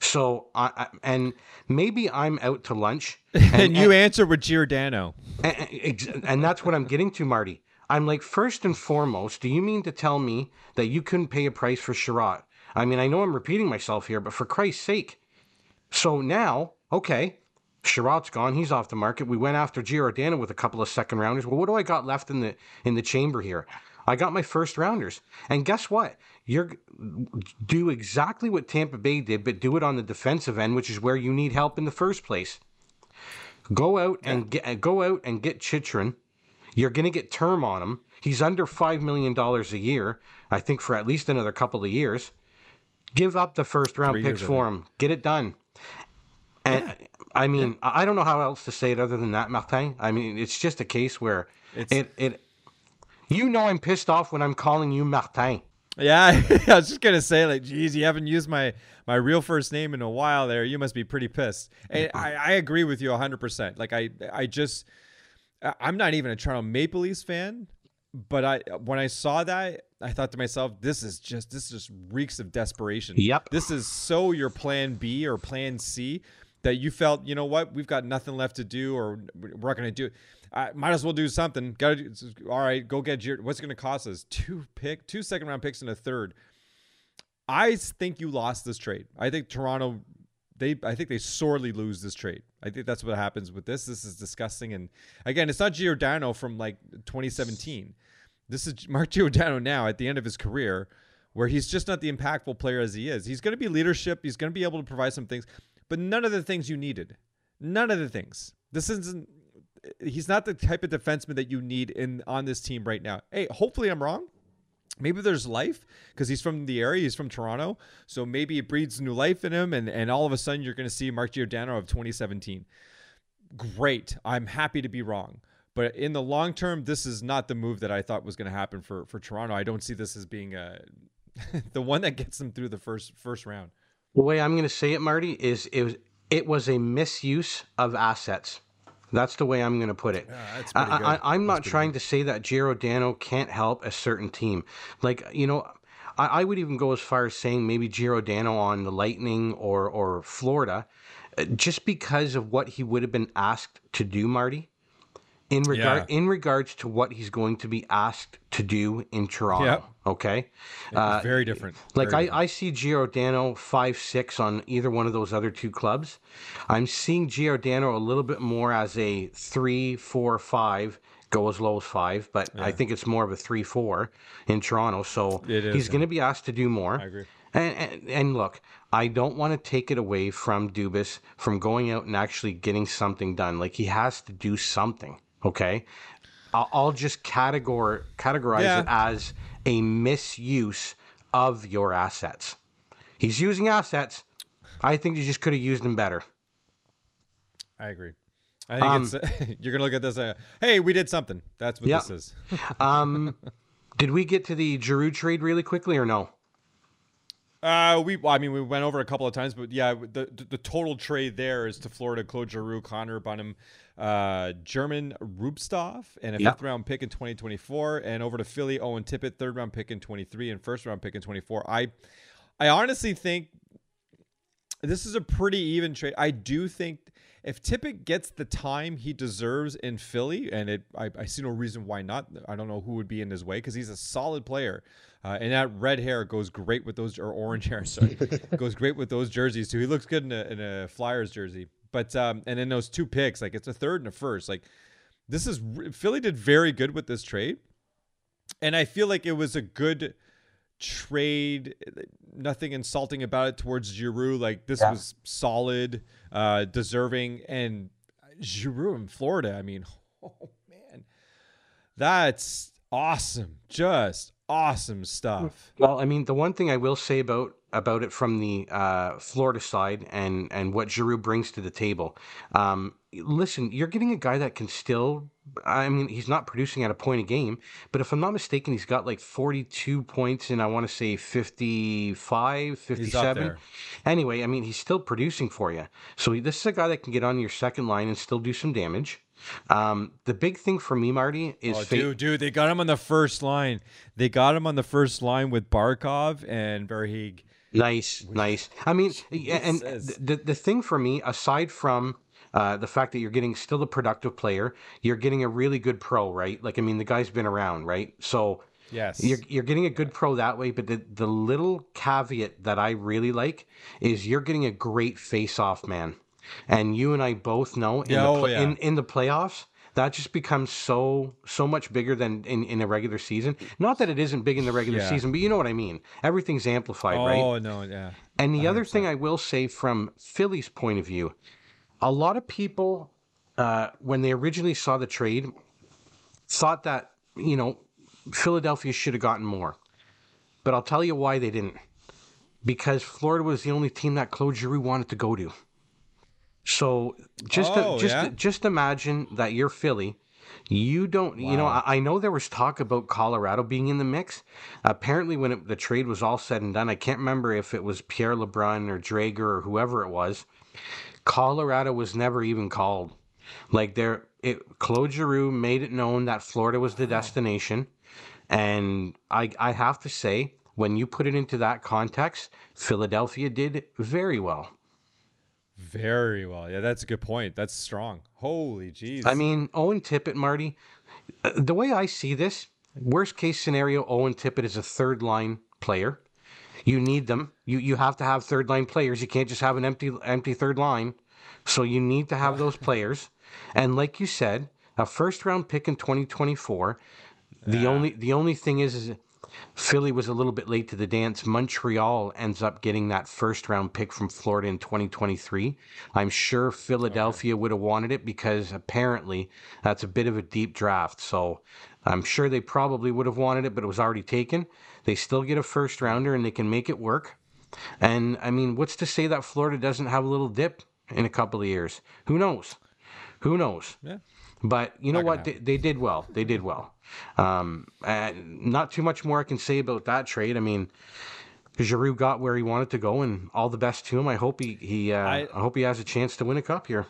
So, I, and maybe I'm out to lunch, And, you answer with Giordano. and, and that's what I'm getting to, Marty. I'm like, first and foremost, do you mean to tell me that you couldn't pay a price for Chiarot? I mean, I know I'm repeating myself here, but for Christ's sake. So now, okay, Chiarot's gone. He's off the market. We went after Giordano with a couple of second rounders. Well, what do I got left in the in the chamber here? I got my first rounders. And guess what? You're do exactly what Tampa Bay did, but do it on the defensive end, which is where you need help in the first place. Go out and get uh, go out and get Chychrun. You're going to get term on him. He's under five million dollars a year. I think for at least another couple of years. Give up the first round Three picks for him. Get it done. And I mean, I I don't know how else to say it other than that, Martin. I mean, it's just a case where It's- it it. You know, I'm pissed off when I'm calling you Martin. Yeah, I was just gonna say, like, geez, you haven't used my my real first name in a while. There, you must be pretty pissed. And I, I agree with you hundred percent. Like, I I just I'm not even a Toronto Maple Leafs fan, but I when I saw that, I thought to myself, this is just this just reeks of desperation. Yep. This is so your plan B or plan C that you felt, you know what, we've got nothing left to do, or we're not going to do it. I might as well do something. Got to. All right, go get your. What's going to cost us? Two pick, two second round picks and a third. I think you lost this trade. I think Toronto. They, I think they sorely lose this trade. I think that's what happens with this. This is disgusting. And again, it's not Giordano from like 2017. This is Mark Giordano now at the end of his career, where he's just not the impactful player as he is. He's going to be leadership. He's going to be able to provide some things, but none of the things you needed. None of the things. This isn't. He's not the type of defenseman that you need in on this team right now. Hey, hopefully I'm wrong. Maybe there's life because he's from the area. He's from Toronto, so maybe it breeds new life in him, and and all of a sudden you're going to see Mark Giordano of 2017. Great. I'm happy to be wrong. But in the long term, this is not the move that I thought was going to happen for for Toronto. I don't see this as being uh, the one that gets them through the first first round. The way I'm going to say it, Marty, is it was it was a misuse of assets. That's the way I'm going to put it. that's I, I'm not trying to say that Giordano can't help a certain team. Like you know, I, I would even go as far as saying maybe Giordano on the Lightning or or Florida, uh, just because of what he would have been asked to do, Marty. In regard Yeah. in regards to what he's going to be asked to do in Toronto. Yep. Okay. Uh, Very different. like Very I, I see Giordano five six on either one of those other two clubs. I'm seeing Giordano a little bit more as a three, four, five, go as low as five, but I think it's more of a three four in Toronto. So is, he's yeah. going to be asked to do more. I agree. And, and and look, I don't want to take it away from Dubas from going out and actually getting something done. Like he has to do something. Okay, I'll, I'll just categor categorize Yeah. it as a misuse of your assets. He's using assets. I think you just could have used them better. I agree. I think it's you're gonna look at this. Uh, hey, we did something. That's what Yeah. this is. Um, did we get to the Giroux trade really quickly or no? Uh, we. Well, I mean, we went over a couple of times, but yeah, the the, the total trade there is to Florida, Claude Giroux, Connor Bunnaman, uh, German Rubtsov, and a Yep. fifth round pick in 2024, and over to Philly, Owen Tippett, third round pick in 23, and first round pick in 24. I, I honestly think this is a pretty even trade. I do think if Tippett gets the time he deserves in Philly, and it, I, I see no reason why not. I don't know who would be in his way because he's a solid player, uh, and that red hair goes great with those or orange hair. Sorry, goes great with those jerseys too. He looks good in a, in a Flyers jersey. But um, and then those two picks, like it's a third and a first. Like this is Philly did very good with this trade, and I feel like it was a good trade. Nothing insulting about it towards Giroux. Like this Yeah. was solid, uh, deserving, and Giroux in Florida. I mean, oh man, that's awesome. Just awesome stuff. Well, I mean, the one thing I will say about about it from the uh, Florida side and and what Giroux brings to the table. Um, listen, you're getting a guy that can still. I mean, he's not producing at a point a game, but if I'm not mistaken, he's got like 42 points in I want to say 55, 57. Anyway, I mean, he's still producing for you. So this is a guy that can get on your second line and still do some damage. Um, the big thing for me, Marty, is Oh, dude, dude, they got him on the first line. They got him on the first line with Barkov and Verhaeghe. Nice, nice. I mean, and the the thing for me, aside from uh, the fact that you're getting still a productive player, you're getting a really good pro, right? Like, I mean, the guy's been around, right? So Yes. you're you're getting a good pro that way. But the the little caveat that I really like is you're getting a great face off man, and you and I both know in Yeah, the oh, yeah. in in the playoffs. That just becomes so so much bigger than in, in a regular season. Not that it isn't big in the regular Yeah. season, but you know what I mean. Everything's amplified, right? oh no, yeah. And the other thing I will say from Philly's point of view, a lot of people, uh, when they originally saw the trade, thought that, you know, Philadelphia should have gotten more. But I'll tell you why they didn't. Because Florida was the only team that Claude Giroux wanted to go to. So just Oh, just yeah? just imagine that you're Philly. You don't, you know, I, I know there was talk about Colorado being in the mix. Apparently, when it, the trade was all said and done, I can't remember if it was Pierre LeBrun or Dreger or whoever it was. Colorado was never even called. Like there, it Claude Giroux made it known that Florida was the destination, and I I have to say, when you put it into that context, Philadelphia did very well. Very well. Yeah, that's a good point. That's strong. Holy jeez. I mean, Owen Tippett, Marty, uh, the way I see this, worst case scenario, Owen Tippett is a third line player. You need them. You you have to have third line players. You can't just have an empty empty third line. So you need to have those players. And like you said, a first round pick in 2024. The only the only thing is, is Philly was a little bit late to the dance. Montreal ends up getting that first round pick from Florida in 2023. I'm sure Philadelphia would have wanted it because apparently that's a bit of a deep draft. So I'm sure they probably would have wanted it, but it was already taken. They still get a first rounder and they can make it work. And I mean, what's to say that Florida doesn't have a little dip in a couple of years? Who knows? Who knows? Yeah. But you know what? They, they did well. They did well. Um, and not too much more I can say about that trade. I mean, Giroux got where he wanted to go, and all the best to him. I hope he he uh, I, I- hope he has a chance to win a cup here.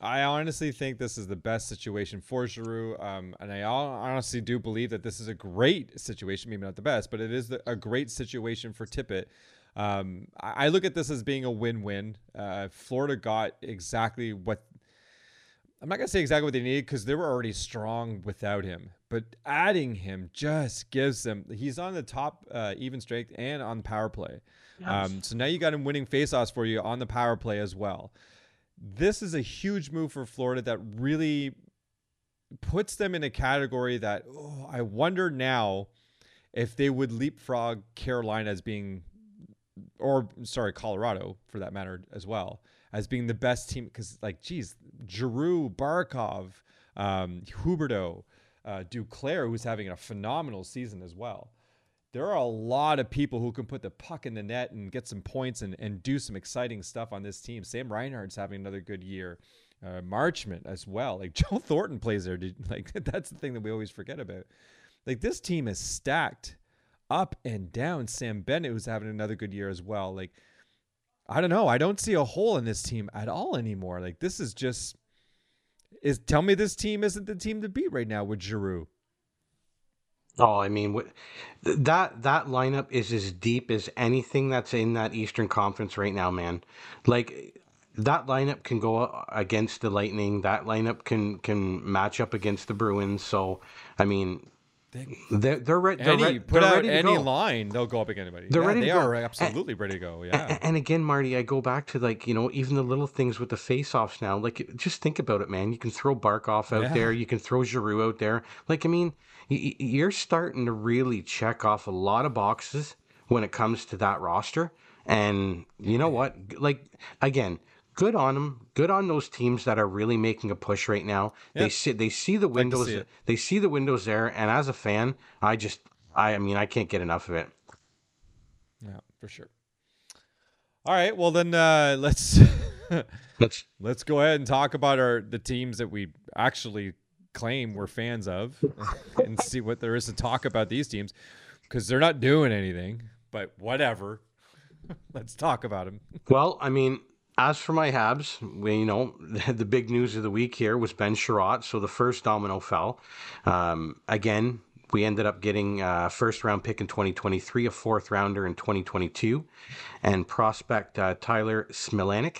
I honestly think this is the best situation for Giroux, um, and I honestly do believe that this is a great situation. Maybe not the best, but it is the, a great situation for Tippett. Um, I, I look at this as being a win-win. Uh, Florida got exactly what I'm not gonna say exactly what they needed because they were already strong without him, but adding him just gives them. He's on the top uh, even strength and on power play. Um, so now you got him winning faceoffs for you on the power play as well. This is a huge move for Florida that really puts them in a category that oh, I wonder now if they would leapfrog Carolina as being, or sorry, Colorado for that matter as well as being the best team because like geez Giroux, Barkov, um, Huberdeau, uh, Duclair who's having a phenomenal season as well. There are a lot of people who can put the puck in the net and get some points and, and do some exciting stuff on this team. Sam Reinhart's having another good year. Uh, Marchment as well. Like Joe Thornton plays there. Like that's the thing that we always forget about. Like this team is stacked up and down. Sam Bennett who's having another good year as well. Like I don't know. I don't see a hole in this team at all anymore. Like this is just is tell me this team isn't the team to beat right now with Giroux. Oh, I mean, that that lineup is as deep as anything that's in that Eastern Conference right now, man. Like that lineup can go against the Lightning. That lineup can can match up against the Bruins. So, I mean, they're they're, re- they're, Any re- put they're out ready to any go. line, they'll go up against anybody. They're Yeah, ready to they go. are And- absolutely ready to go. Yeah. And again, Marty, I go back to like, you know, even the little things with the face offs now. Like, just think about it, man. You can throw Barkov out Yeah. there. You can throw Giroux out there. Like, I mean, y- y- you're starting to really check off a lot of boxes when it comes to that roster. And you know what? Like, again, good on them. Good on those teams that are really making a push right now. They see they see the windows. see they see the windows there. And as a fan, I just, I, I mean, I can't get enough of it. yeah, for sure. All right, well then uh, let's Let's let's go ahead and talk about our the teams that we actually claim we're fans of and see what there is to talk about these teams because they're not doing anything. But whatever, let's talk about them. Well, I mean, as for my Habs, we, you know, the big news of the week here was Ben Chiarot. So the first domino fell. Um, again, we ended up getting a first round pick in 2023, a fourth rounder in 2022, and prospect uh, Tyler Smilanic.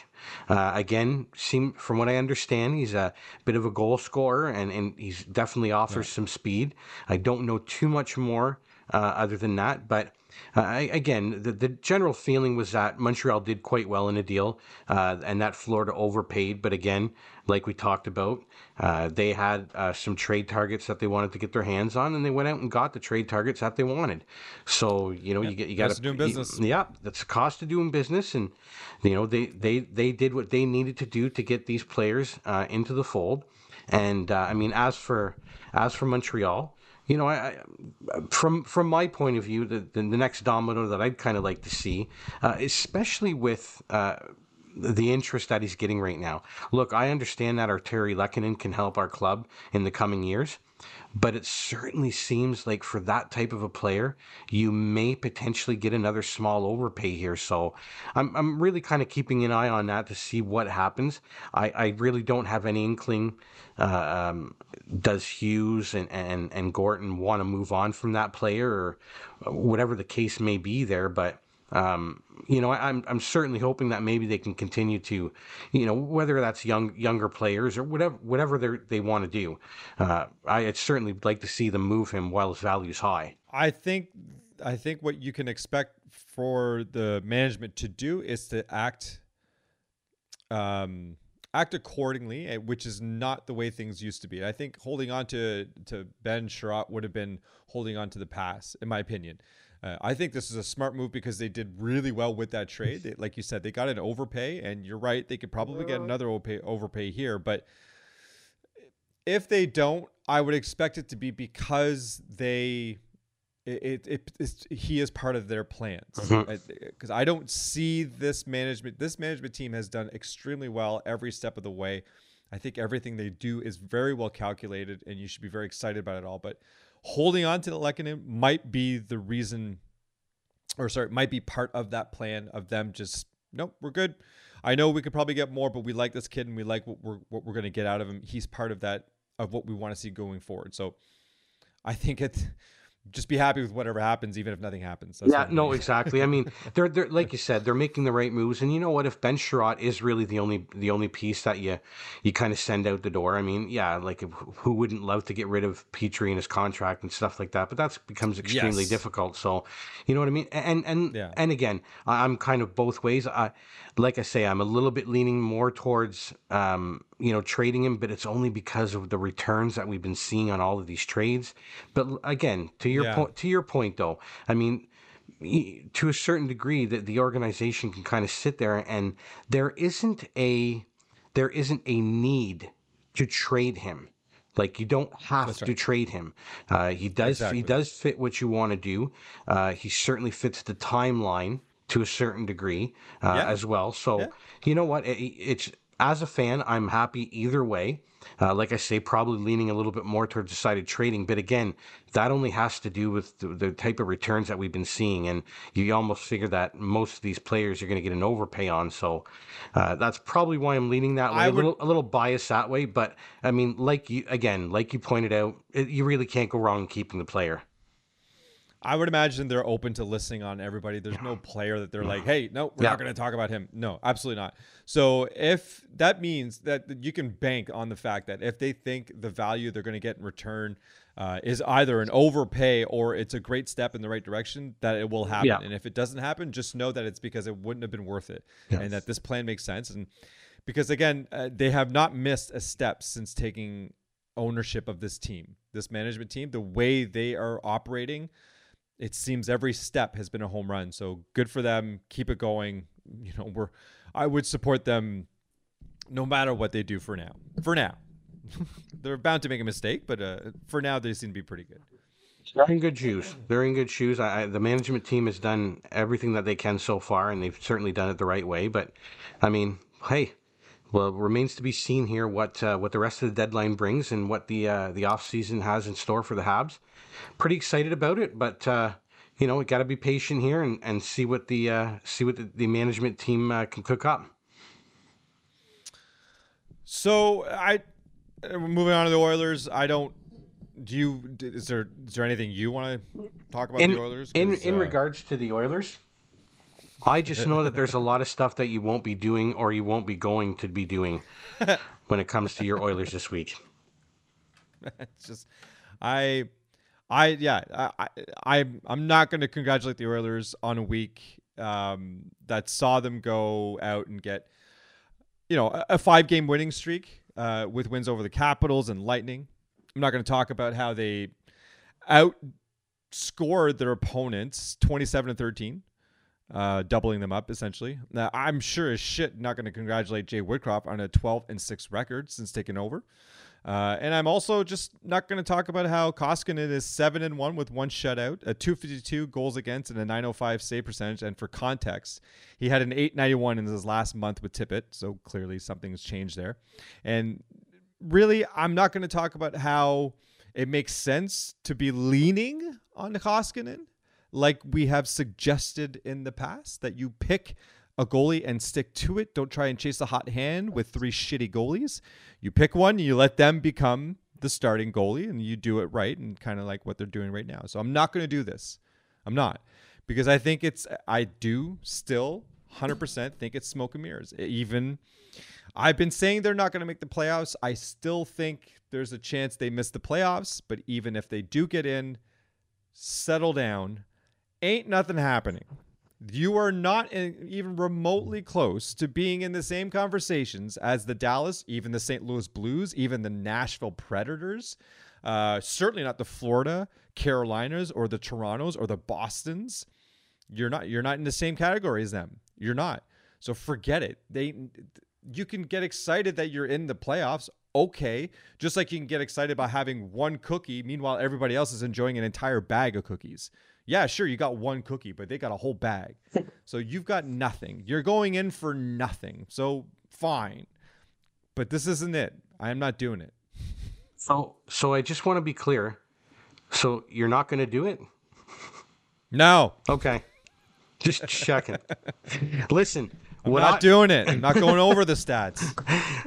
Uh, again, seem from what I understand, he's a bit of a goal scorer and, and he's definitely offers yeah. some speed. I don't know too much more uh, other than that, but uh, again, the, the general feeling was that Montreal did quite well in a deal, uh, and that Florida overpaid. But again, like we talked about, uh, they had uh, some trade targets that they wanted to get their hands on, and they went out and got the trade targets that they wanted. So you know, yeah, you get you got to do business. yeah, that's the cost of doing business, and you know they they they did what they needed to do to get these players uh, into the fold. And uh, I mean, as for as for Montreal. You know, I, I, from from my point of view, the, the, next domino that I'd kind of like to see, uh, especially with uh, the interest that he's getting right now. Look, I understand that Artturi Lehkonen can help our club in the coming years, but it certainly seems like for that type of a player, you may potentially get another small overpay here. So I'm, I'm really kind of keeping an eye on that to see what happens. I, I really don't have any inkling. Uh, um, does Hughes and, and, and Gorton want to move on from that player or whatever the case may be there? But um, you know, I'm I'm certainly hoping that maybe they can continue to, you know, whether that's young younger players or whatever whatever they they want to do. Uh, I'd certainly like to see them move him while his value's high. I think I think what you can expect for the management to do is to act um, act accordingly, eh, which is not the way things used to be. I think holding on to to Ben Chiarot would have been holding on to the past, in my opinion. Uh, I think this is a smart move because they did really well with that trade. They, like you said, they got an overpay, and you're right, they could probably get another overpay, overpay here. But if they don't, I would expect it to be because they. It, it, it he is part of their plans because mm-hmm. I don't see this management. This management team has done extremely well every step of the way. I think everything they do is very well calculated, and you should be very excited about it all. But holding on to the Lehkonen might be the reason, or sorry, might be part of that plan of them just nope, we're good. I know we could probably get more, but we like this kid and we like what we're what we're going to get out of him. He's part of that of what we want to see going forward. So I think it just be happy with whatever happens, even if nothing happens. That's yeah, no, exactly. I mean, they're they're like you said, they're making the right moves, and you know what? If Ben Chiarot is really the only the only piece that you you kind of send out the door, I mean, yeah, like who wouldn't love to get rid of Petry and his contract and stuff like that? But that becomes extremely yes. difficult. So, you know what I mean? And and yeah. and again, I'm kind of both ways. I like I say, I'm a little bit leaning more towards um, you know trading him, but it's only because of the returns that we've been seeing on all of these trades. But again, to your yeah. point, to your point though, I mean, to a certain degree, that the organization can kind of sit there and there isn't a there isn't a need to trade him. Like you don't have right. to trade him. Uh, he does exactly. he does fit what you want to do. Uh, he certainly fits the timeline to a certain degree uh, yeah. as well. So yeah. you know what? It, it's as a fan, I'm happy either way. Uh, like I say, probably leaning a little bit more towards decided trading. But again, that only has to do with the, the, type of returns that we've been seeing. And you almost figure that most of these players are going to get an overpay on. So uh, that's probably why I'm leaning that way. Would, a, little, a little biased that way. But I mean, like you, again, like you pointed out, it, you really can't go wrong keeping the player. I would imagine they're open to listening on everybody. There's no player that they're like, hey, no, we're yeah. not going to talk about him. No, absolutely not. So if that means that you can bank on the fact that if they think the value they're going to get in return uh, is either an overpay or it's a great step in the right direction, that it will happen. Yeah. And if it doesn't happen, just know that it's because it wouldn't have been worth it, yes. and that this plan makes sense. And because again, uh, they have not missed a step since taking ownership of this team, this management team, the way they are operating it seems every step has been a home run. So good for them. Keep it going. You know, we're I would support them no matter what they do for now. For now. They're bound to make a mistake, but uh, for now they seem to be pretty good. They're in good shoes. They're in good shoes. I, I, the management team has done everything that they can so far, and they've certainly done it the right way. But, I mean, hey, well, remains to be seen here what uh, what the rest of the deadline brings and what the uh, the off season has in store for the Habs pretty excited about it, but uh, you know, we got to be patient here and, and see what the uh, see what the, the management team uh, can cook up. So I moving on to the Oilers. I don't. Do you? Is there is there anything you want to talk about in, the Oilers? In in uh, regards to the Oilers, I just know that there's a lot of stuff that you won't be doing or you won't be going to be doing when it comes to your Oilers this week. it's just I I yeah I, I I'm not going to congratulate the Oilers on a week um, that saw them go out and get you know a, a five game winning streak uh, with wins over the Capitals and Lightning. I'm not going to talk about how they outscored their opponents 27 to 13. Uh, doubling them up essentially. Now, I'm sure as shit not going to congratulate Jay Woodcroft on a 12 and 6 record since taking over. Uh, and I'm also just not going to talk about how Koskinen is seven and one with one shutout, a 252 goals against, and a 905 save percentage. And for context, he had an 891 in his last month with Tippett, so clearly something's changed there. And really, I'm not going to talk about how it makes sense to be leaning on Koskinen, like we have suggested in the past, that you pick a goalie and stick to it. Don't try and chase a hot hand with three shitty goalies. You pick one, you let them become the starting goalie, and you do it right and kind of like what they're doing right now. So I'm not going to do this. I'm not because I think it's, I do still 100% think it's smoke and mirrors. Even I've been saying they're not going to make the playoffs. I still think there's a chance they miss the playoffs, but even if they do get in, settle down. Ain't nothing happening. You are not in, even remotely close to being in the same conversations as the Dallas, even the St. Louis Blues, even the Nashville Predators. Uh, certainly not the Florida Carolinas or the Torontos or the Boston's. You're not. You're not in the same category as them. You're not. So forget it. They. You can get excited that you're in the playoffs. Okay, just like you can get excited about having one cookie, meanwhile everybody else is enjoying an entire bag of cookies. Yeah, sure, you got one cookie, but they got a whole bag. so you've got nothing. You're going in for nothing. So fine. But this isn't it. I am not doing it. So, so I just want to be clear. So you're not going to do it? No. Okay. Just checking. Listen, I'm what not I, doing it. I'm not going over the stats.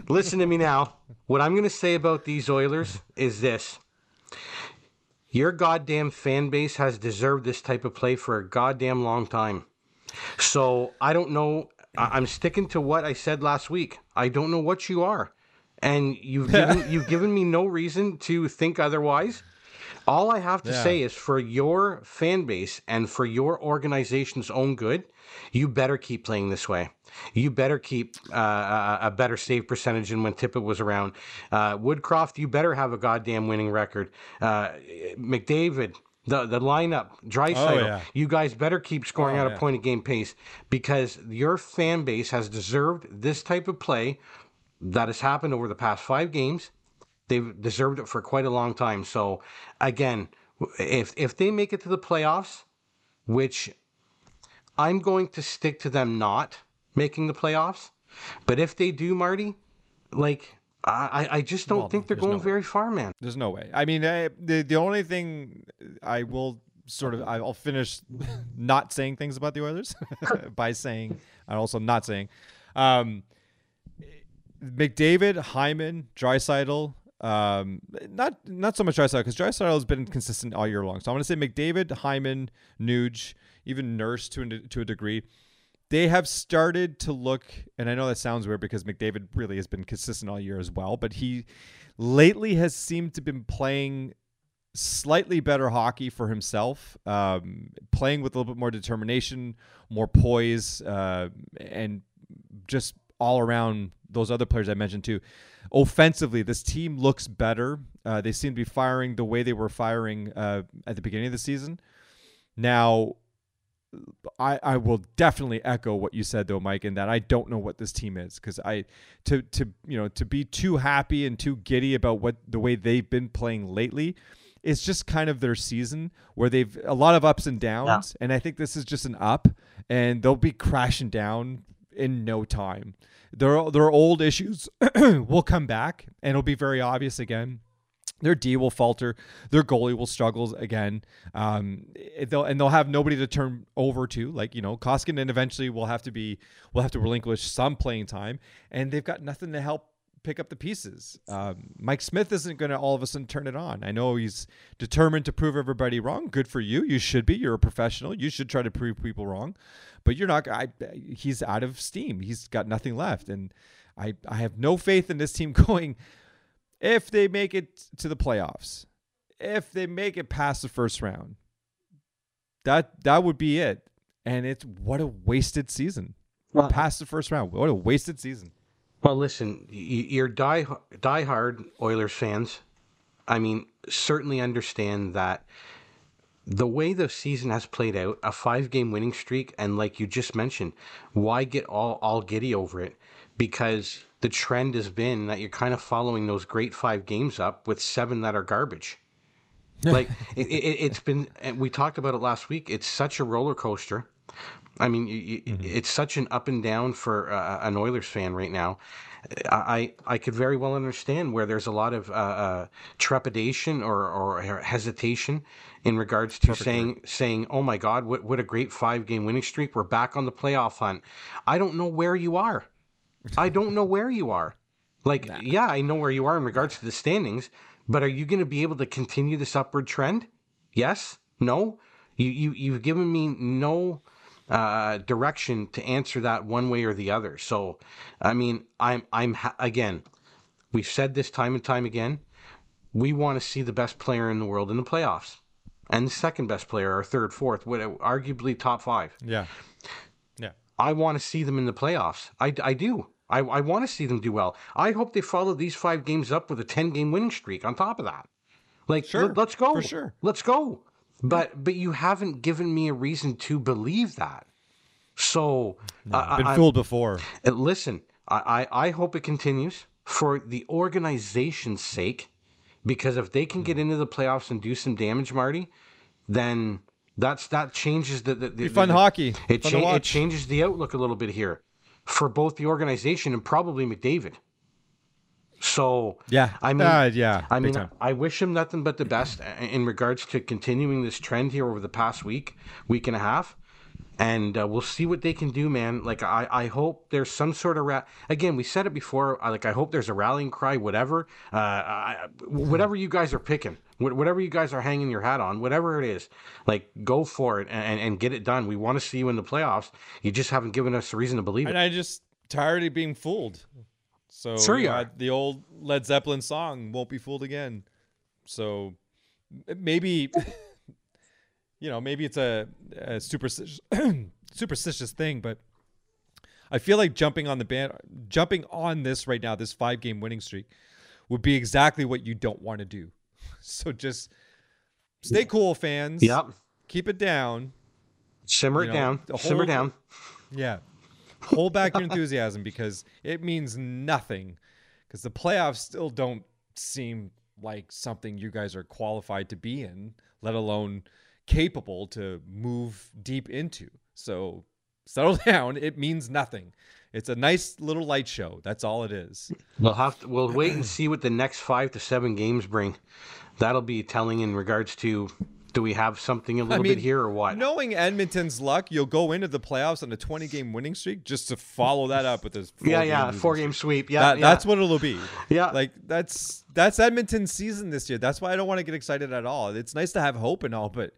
listen to me now. What I'm going to say about these Oilers is this. Your goddamn fan base has deserved this type of play for a goddamn long time. So I don't know. I- I'm sticking to what I said last week. I don't know what you are, and you've given you've given me no reason to think otherwise. All I have to Yeah. say is for your fan base and for your organization's own good, you better keep playing this way. You better keep uh, a, better save percentage than when Tippett was around. Uh, Woodcroft, you better have a goddamn winning record. Uh, McDavid, the the lineup, Draisaitl, Oh, yeah. you guys better keep scoring Oh, at a point a game pace because your fan base has deserved this type of play that has happened over the past five games. They've deserved it for quite a long time. So again, if if they make it to the playoffs, which I'm going to stick to them not making the playoffs, but if they do, Marty, like I I just don't Well, think they're going no very far, man. There's no way. I mean, I, the the only thing I will sort of I'll finish not saying things about the Oilers by saying and also not saying um, McDavid, Hyman, Draisaitl. Um, not not so much Draisaitl because Draisaitl has been consistent all year long. So I'm going to say McDavid, Hyman, Nuge, even Nurse to a, to a degree. They have started to look, and I know that sounds weird because McDavid really has been consistent all year as well, but he lately has seemed to been playing slightly better hockey for himself, um, playing with a little bit more determination, more poise, uh, and just all around those other players I mentioned too. Offensively, this team looks better. Uh, they seem to be firing the way they were firing uh, at the beginning of the season. Now, I, I will definitely echo what you said though, Mike, in that I don't know what this team is because I to to you know to be too happy and too giddy about what the way they've been playing lately. It's just kind of their season where they've a lot of ups and downs, and I think this is just an up, and they'll be crashing down in no time. Their their old issues will come back, and it'll be very obvious again. Their D will falter, their goalie will struggle again, um, they'll and they'll have nobody to turn over to. Like you know, Koskinen and eventually will have to be will have to relinquish some playing time, and they've got nothing to help pick up the pieces. Um, Mike Smith isn't going to all of a sudden turn it on. I know he's determined to prove everybody wrong. Good for you. You should be. You're a professional. You should try to prove people wrong, but you're not. I, he's out of steam. He's got nothing left, and I I have no faith in this team going. If they make it to the playoffs, if they make it past the first round, that that would be it. And it's what a wasted season. Past the first round. What a wasted season. Well, listen, you're die diehard Oilers fans. I mean, certainly understand that the way the season has played out, a five-game winning streak, and like you just mentioned, why get all all giddy over it? Because the trend has been that you're kind of following those great five games up with seven that are garbage. like it, it, it's been, and we talked about it last week. It's such a roller coaster. I mean, you, you, it's such an up and down for uh, an Oilers fan right now. I I could very well understand where there's a lot of uh, uh, trepidation or, or hesitation in regards to saying saying, "Oh my God, what what a great five game winning streak! We're back on the playoff hunt." I don't know where you are. I don't know where you are. Like, yeah, I know where you are in regards to the standings, but are you going to be able to continue this upward trend? Yes, no. You you you've given me no uh, direction to answer that one way or the other. So, I mean, I'm I'm ha- again. We've said this time and time again. We want to see the best player in the world in the playoffs, and the second best player, or third, fourth, what arguably top five. Yeah. Yeah. I want to see them in the playoffs. I, I do. I, I want to see them do well. I hope they follow these five games up with a 10 game winning streak on top of that. Like, Sure, let, us go. for sure. Let's go. But but you haven't given me a reason to believe that. So I've Been I- fooled before. uh, listen, I, I, I hope it continues for the organization's sake, because if they can get into the playoffs and do some damage, Marty, then that's that changes the the, the fun the- hockey. It, Fun cha- it changes the outlook a little bit here for both the organization and probably McDavid. So Yeah. I mean, Uh, yeah. I mean, time. I wish him nothing but the best in regards to continuing this trend here over the past week, week and a half, and uh, we'll see what they can do, man. Like I, I hope there's some sort of ra- again. We said it before. Like I hope there's a rallying cry, whatever, uh, I, whatever you guys are picking, whatever you guys are hanging your hat on, whatever it is, like go for it and, and get it done. We want to see you in the playoffs. You just haven't given us a reason to believe it. And I just tired of being fooled. So Sure you are. the old Led Zeppelin song won't be fooled again. So maybe you know, maybe it's a, a superstitious superstitious thing, but I feel like jumping on the band jumping on this right now, this five game winning streak, would be exactly what you don't want to do. So just stay cool, fans. Yep. Keep it down. Simmer You it know, down. the Simmer whole- down. Yeah. Hold back your enthusiasm because it means nothing. Because the playoffs still don't seem like something you guys are qualified to be in, let alone capable to move deep into. So settle down. It means nothing. It's a nice little light show. That's all it is. We'll have to, we'll wait and see what the next five to seven games bring. That'll be telling in regards to do we have something a little mean, bit here or what? Knowing Edmonton's luck, you'll go into the playoffs on a 20 game winning streak just to follow that up with this. yeah, yeah, four game sweep. Yeah, That, yeah. That's what it'll be. Yeah. Like that's that's Edmonton's season this year. That's why I don't want to get excited at all. It's nice to have hope and all, but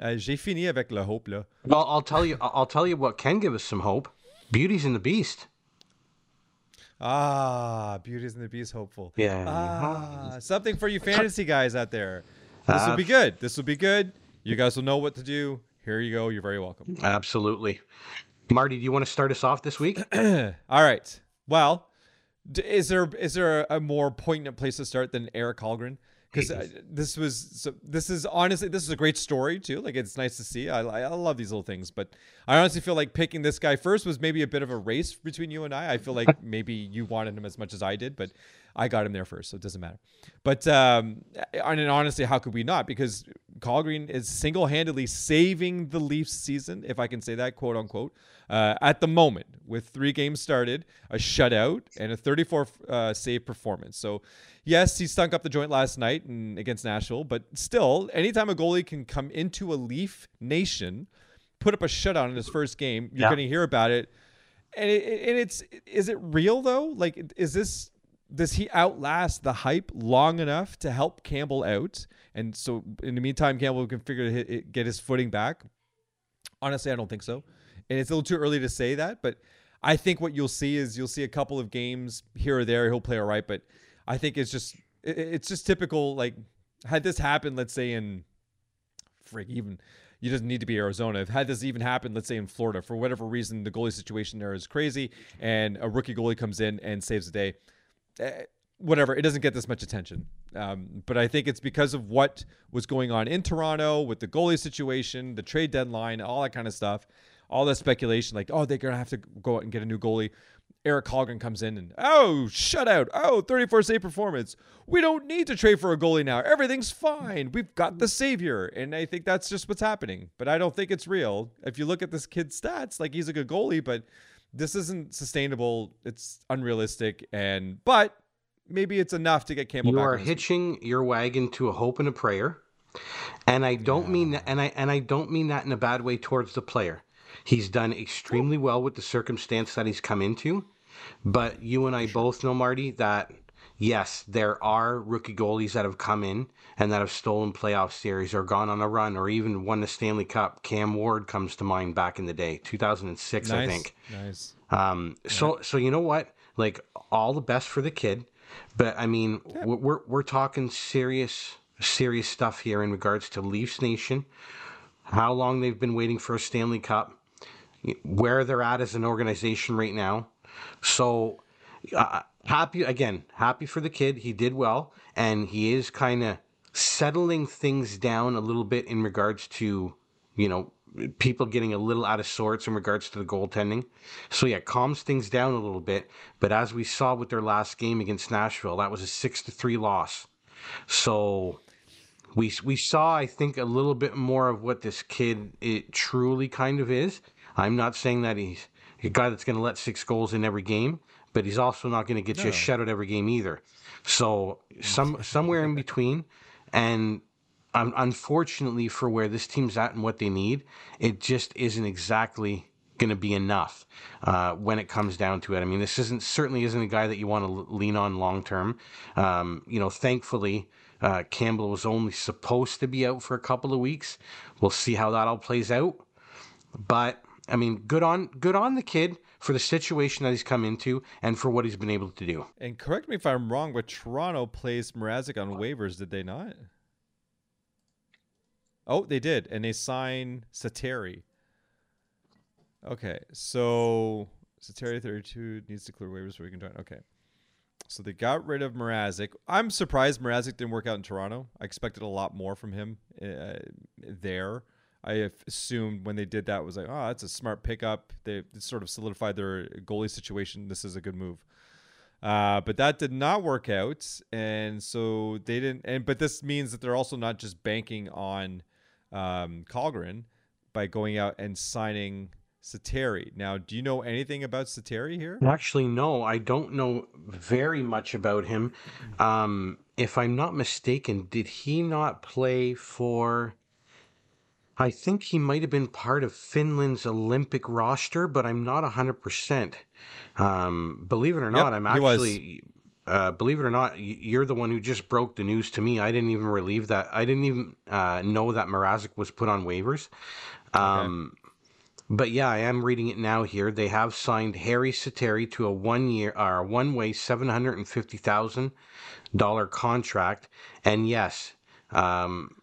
uh, j'ai fini avec le hope là. Well, I'll tell you. I'll tell you what can give us some hope. Beauty's in the Beast. Ah, Beauty's and the Beast hopeful. Yeah. Ah, something for you fantasy guys out there. This will be good. This will be good. You guys will know what to do. Here you go. You're very welcome. Absolutely. Marty, do you want to start us off this week? All right. Well, is there is there a more poignant place to start than Eric Källgren? Because uh, this was so, this is honestly this is a great story too. Like it's nice to see. I I love these little things, but I honestly feel like picking this guy first was maybe a bit of a race between you and I. I feel like maybe you wanted him as much as I did, but I got him there first, so it doesn't matter. But um, and honestly, how could we not? Because Källgren is single-handedly saving the Leafs season, if I can say that, quote unquote, uh, at the moment with three games started, a shutout, and a 34 uh, save performance. So yes, he stunk up the joint last night and against Nashville, but still, anytime a goalie can come into a Leaf nation, put up a shutout in his first game, you're Yeah. going to hear about it. And, it, and it's is it real though? Like, is this does he outlast the hype long enough to help Campbell out? And so in the meantime, Campbell can figure to get his footing back. Honestly, I don't think so. And it's a little too early to say that, but I think what you'll see is you'll see a couple of games here or there. He'll play all right, but I think it's just it's just typical. Like had this happened, let's say in frig even you doesn't need to be Arizona. If had this even happened, let's say in Florida, for whatever reason, the goalie situation there is crazy, and a rookie goalie comes in and saves the day. Eh, whatever, it doesn't get this much attention. Um, but I think it's because of what was going on in Toronto with the goalie situation, the trade deadline, all that kind of stuff, all that speculation, like, oh, they're gonna have to go out and get a new goalie. Eric Källgren comes in and, oh, shutout. Oh, 34 save performance. We don't need to trade for a goalie now. Everything's fine. We've got the savior. And I think that's just what's happening. But I don't think it's real. If you look at this kid's stats, like he's a good goalie, but this isn't sustainable. It's unrealistic. And, but maybe it's enough to get Campbell you are hitching your wagon to a hope and a prayer. And I don't yeah. mean that, and I and I don't mean that in a bad way towards the player. He's done extremely well with the circumstance that he's come into. But you and I both know, Marty, that yes, there are rookie goalies that have come in and that have stolen playoff series or gone on a run or even won the Stanley Cup. Cam Ward comes to mind back in the day, 2006, nice. I think. Nice. Um, so, yeah. so you know what? Like all the best for the kid, but I mean, yeah. we're we're talking serious serious stuff here in regards to Leafs Nation. How long they've been waiting for a Stanley Cup, where they're at as an organization right now so uh, happy again, happy for the kid. He did well, and he is kind of settling things down a little bit in regards to you know people getting a little out of sorts in regards to the goaltending. So yeah, calms things down a little bit. But as we saw with their last game against Nashville, that was a six to three loss. So we we saw, I think, a little bit more of what this kid it truly kind of is. I'm not saying that he's a guy that's going to let six goals in every game, but he's also not going to get no. you a shutout every game either. So some somewhere in between, and um, unfortunately for where this team's at and what they need, it just isn't exactly going to be enough uh, when it comes down to it. I mean, this isn't certainly isn't a guy that you want to lean on long term. Um, you know, thankfully. Uh, Campbell was only supposed to be out for a couple of weeks. We'll see how that all plays out. But I mean, good on good on the kid for the situation that he's come into and for what he's been able to do. And correct me if I'm wrong, but Toronto placed Mrazek on waivers, did they not? Oh, they did, and they signed Sateri. Okay, so Sateri 32 needs to clear waivers where he can join. Okay. So they got rid of Mrazek. I'm surprised Mrazek didn't work out in Toronto. I expected a lot more from him uh, there. I assumed when they did that was like, oh, that's a smart pickup. They sort of solidified their goalie situation. This is a good move. Uh, but that did not work out, and so they didn't. And but this means that they're also not just banking on um, Källgren by going out and signing Sateri. Now, do you know anything about Sateri here? Actually, no, I don't know very much about him. Um, if I'm not mistaken, did he not play for? I think he might have been part of Finland's Olympic roster, but I'm not 100%. Um, believe it or not, yep, I'm actually, uh, believe it or not, you're the one who just broke the news to me. I didn't even relieve that. I didn't even uh, know that Mrazek was put on waivers. Um, okay. But yeah, I am reading it now here. They have signed Harri Säteri to a one year or uh, one way $750,000 contract. And yes, um,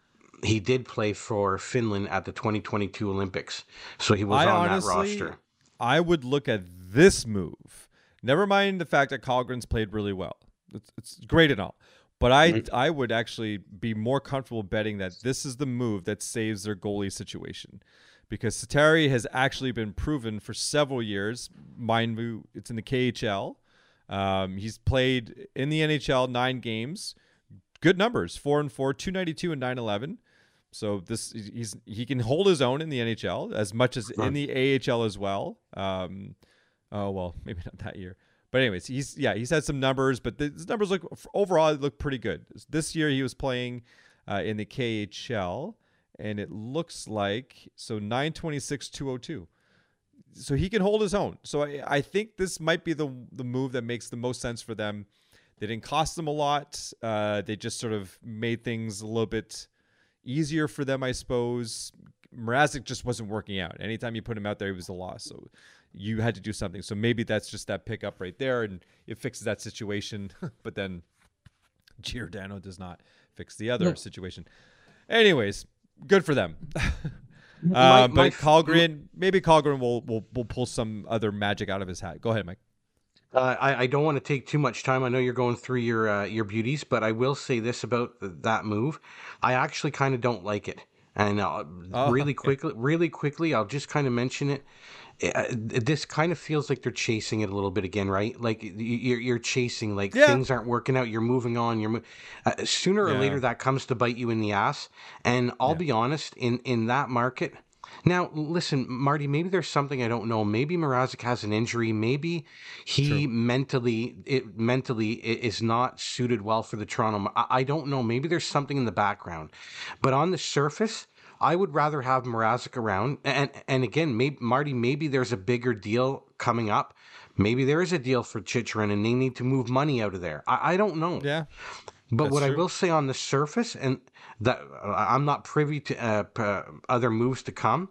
he did play for Finland at the 2022 Olympics, so he was I on honestly, that roster. I would look at this move. Never mind the fact that Källgren's played really well. It's, it's great and all. But I. I would actually be more comfortable betting that this is the move that saves their goalie situation. Because Sateri has actually been proven for several years. Mind you, it's in the KHL. Um, he's played in the NHL nine games. Good numbers, four and four, 292 and 911. So this he's he can hold his own in the NHL as much as in the AHL as well. Um, oh well, maybe not that year. But anyways, he's yeah he's had some numbers, but the, his numbers look overall look pretty good. This year he was playing uh, in the KHL, and it looks like so 926 202. So he can hold his own. So I, I think this might be the the move that makes the most sense for them They didn't cost them a lot. Uh, they just sort of made things a little bit easier for them, I suppose. Mrazek just wasn't working out. Anytime you put him out there, he was a loss. So you had to do something. So maybe that's just that pickup right there, and it fixes that situation. but then Giordano does not fix the other No. situation. Anyways, good for them. My- uh, but Källgren, maybe Källgren will, will will pull some other magic out of his hat. Go ahead, Mike. Uh, I, I don't want to take too much time. I know you're going through your uh, your beauties, but I will say this about th- that move. I actually kind of don't like it. And uh, Oh, really okay. quickly, really quickly, I'll just kind of mention it. Uh, this kind of feels like they're chasing it a little bit again, right? Like you're you're chasing, like Yeah. things aren't working out. You're moving on. You're mo- uh, sooner or Yeah. later that comes to bite you in the ass. And I'll Yeah. be honest, in in that market, now, listen, Marty, maybe there's something I don't know. Maybe Mrazek has an injury. Maybe he mentally it mentally is not suited well for the Toronto. I, I don't know. Maybe there's something in the background. But on the surface, I would rather have Mrazek around. And and again, maybe Marty, maybe there's a bigger deal coming up. Maybe there is a deal for Chychrun and they need to move money out of there. I, I don't know. Yeah, But That's what I will say on the surface, and that uh, I'm not privy to uh, uh, other moves to come,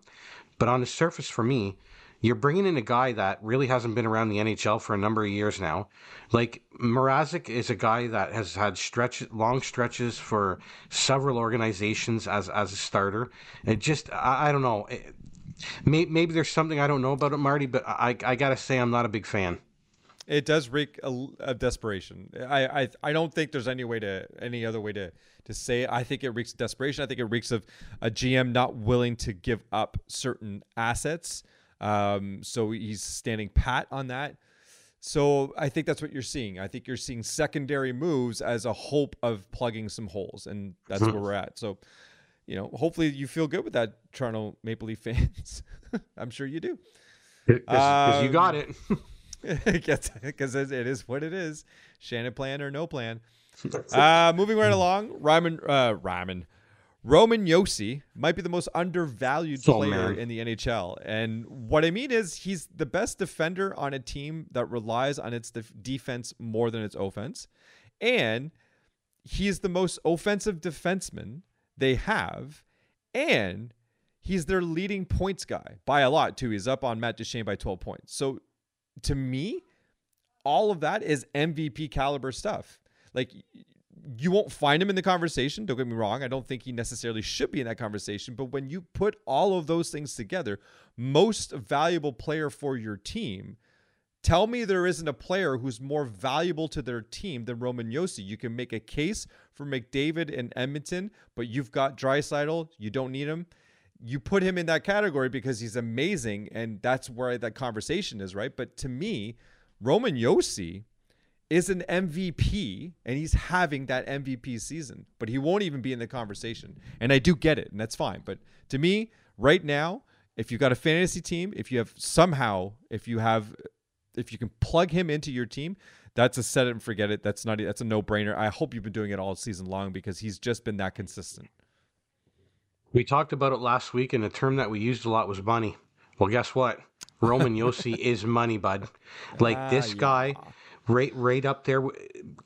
but on the surface for me, you're bringing in a guy that really hasn't been around the NHL for a number of years now. Like Mrazek is a guy that has had stretch long stretches for several organizations as as a starter. It just I, I don't know. It, may, maybe there's something I don't know about it, Marty, but I I gotta say I'm not a big fan. It does reek of desperation. I, I I don't think there's any way to any other way to to say it. I think it reeks of desperation. I think it reeks of a GM not willing to give up certain assets. Um, so he's standing pat on that. So I think that's what you're seeing. I think you're seeing secondary moves as a hope of plugging some holes, and that's where we're at. So, you know, hopefully you feel good with that, Toronto Maple Leaf fans. I'm sure you do. Because you got Um, it. because it is what it is. Shanaplan or no plan. Uh, moving right along, Ryman, uh, Ryman, Roman Josi might be the most undervalued Oh, player man. in the NHL. And what I mean is, he's the best defender on a team that relies on its def- defense more than its offense. And he's the most offensive defenseman they have. And he's their leading points guy by a lot, too. He's up on Matt Duchene by 12 points. So to me, all of that is MVP caliber stuff. Like you won't find him in the conversation. Don't get me wrong. I don't think he necessarily should be in that conversation. But when you put all of those things together, most valuable player for your team, tell me there isn't a player who's more valuable to their team than Roman Josi. You can make a case for McDavid and Edmonton, but you've got Draisaitl. You don't need him. You put him in that category because he's amazing, and that's where that conversation is, right? But to me, Roman Josi is an MVP and he's having that MVP season, but he won't even be in the conversation. And I do get it, and that's fine. But to me, right now, if you've got a fantasy team, if you have somehow, if you have, if you can plug him into your team, that's a set it and forget it. That's not, that's a no brainer. I hope you've been doing it all season long because he's just been that consistent. We talked about it last week, and the term that we used a lot was money. Well, guess what? Roman Josi is money, bud. Like Ah, this yeah. guy, right, right up there.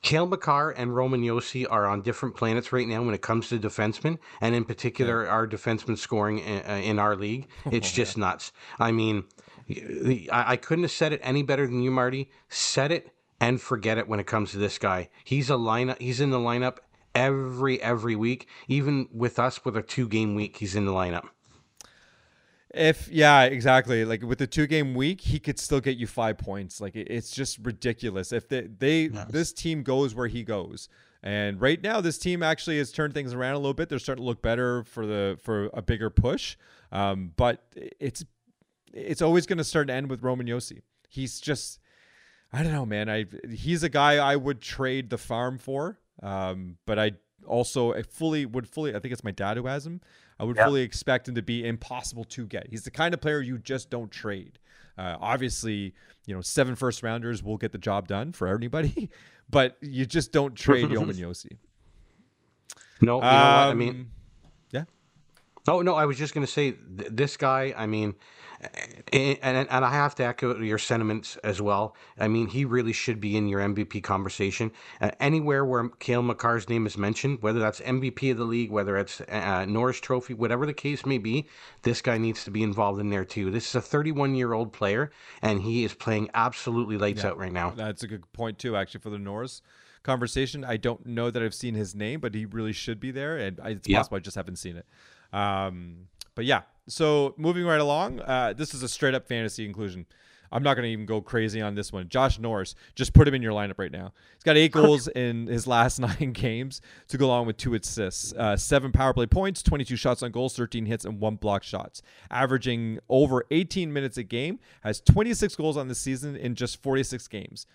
Cale Makar and Roman Josi are on different planets right now when it comes to defensemen, and in particular, our defenseman scoring in, uh, in our league. It's just nuts. I mean, I, I couldn't have said it any better than you, Marty. Set it and forget it when it comes to this guy. He's a lineup. He's in the lineup every every week. Even with us with a two game week, he's in the lineup. If yeah, exactly. Like with the two game week, he could still get you five points. Like it's just ridiculous. If they, they this team goes where he goes, and right now this team actually has turned things around a little bit. They're starting to look better for the for a bigger push. Um, but it's it's always going to start and end with Roman Josi. He's just I don't know, man. I he's a guy I would trade the farm for. Um, but I also I fully would fully. I think it's my dad who has him. I would Yeah. fully expect him to be impossible to get. He's the kind of player you just don't trade. Uh, obviously, you know, seven first rounders will get the job done for anybody, but you just don't trade Yoman Josi. No, you know what? I mean, Um, yeah, Oh no, I was just going to say th- this guy. I mean, and, and and I have to echo your sentiments as well. I mean, he really should be in your MVP conversation. Uh, anywhere where Cale Makar's name is mentioned, whether that's MVP of the league, whether it's uh, Norris Trophy, whatever the case may be, this guy needs to be involved in there too. This is a 31 year old player, and he is playing absolutely lights yeah, out right now. That's a good point too, actually, for the Norris conversation. I don't know that I've seen his name, but he really should be there, and it's possible I just haven't seen it. Um, but yeah, so moving right along, uh, this is a straight up fantasy inclusion. I'm not going to even go crazy on this one. Josh Norris, just put him in your lineup right now. He's got eight goals in his last nine games to go along with two assists, uh, seven power play points, 22 shots on goals, 13 hits, and one block shots. Averaging over 18 minutes a game, has 26 goals on the season in just 46 games.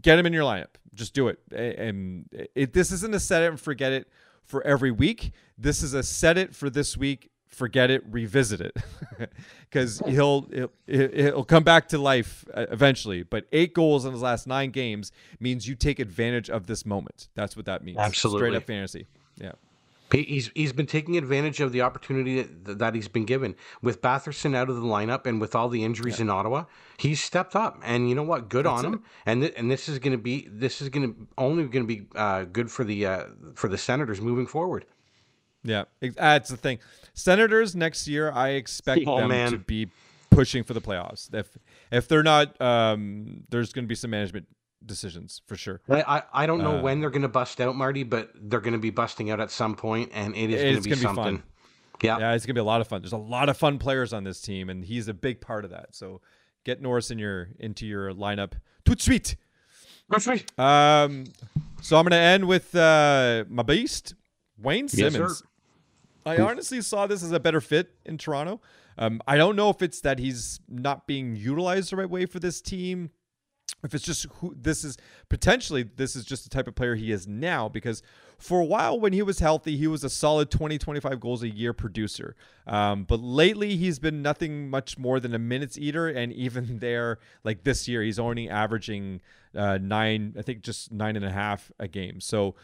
Get him in your lineup. Just do it. And it, this isn't a set it and forget it for every week. This is a set it for this week forget it, revisit it, because he'll, he'll he'll come back to life uh, eventually. But eight goals in his last nine games means you take advantage of this moment. That's what that means. Absolutely, straight up fantasy. Yeah. He's he's been taking advantage of the opportunity that, that he's been given with Batherson out of the lineup and with all the injuries yeah. in Ottawa. He's stepped up, and you know what? Good That's on him. It. And th- and this is going to be this is going to only going to be uh, good for the uh, for the Senators moving forward. Yeah, that's the thing. Senators next year, I expect oh, them man. to be pushing for the playoffs. If if they're not, um, there's going to be some management decisions for sure. I I, I don't know uh, when they're going to bust out, Marty, but they're going to be busting out at some point, and it is going to be something. Be yeah, yeah, it's going to be a lot of fun. There's a lot of fun players on this team, and he's a big part of that. So get Norris in your into your lineup. Tout suite. Um, so I'm going to end with uh, my beast, Wayne Simmonds. Yes, I honestly saw this as a better fit in Toronto. Um, I don't know if it's that he's not being utilized the right way for this team. If it's just who this is potentially, this is just the type of player he is now. Because for a while, when he was healthy, he was a solid 20, 25 goals a year producer. Um, but lately, he's been nothing much more than a minutes eater. And even there, like this year, he's only averaging uh, nine, I think just nine and a half a game. So,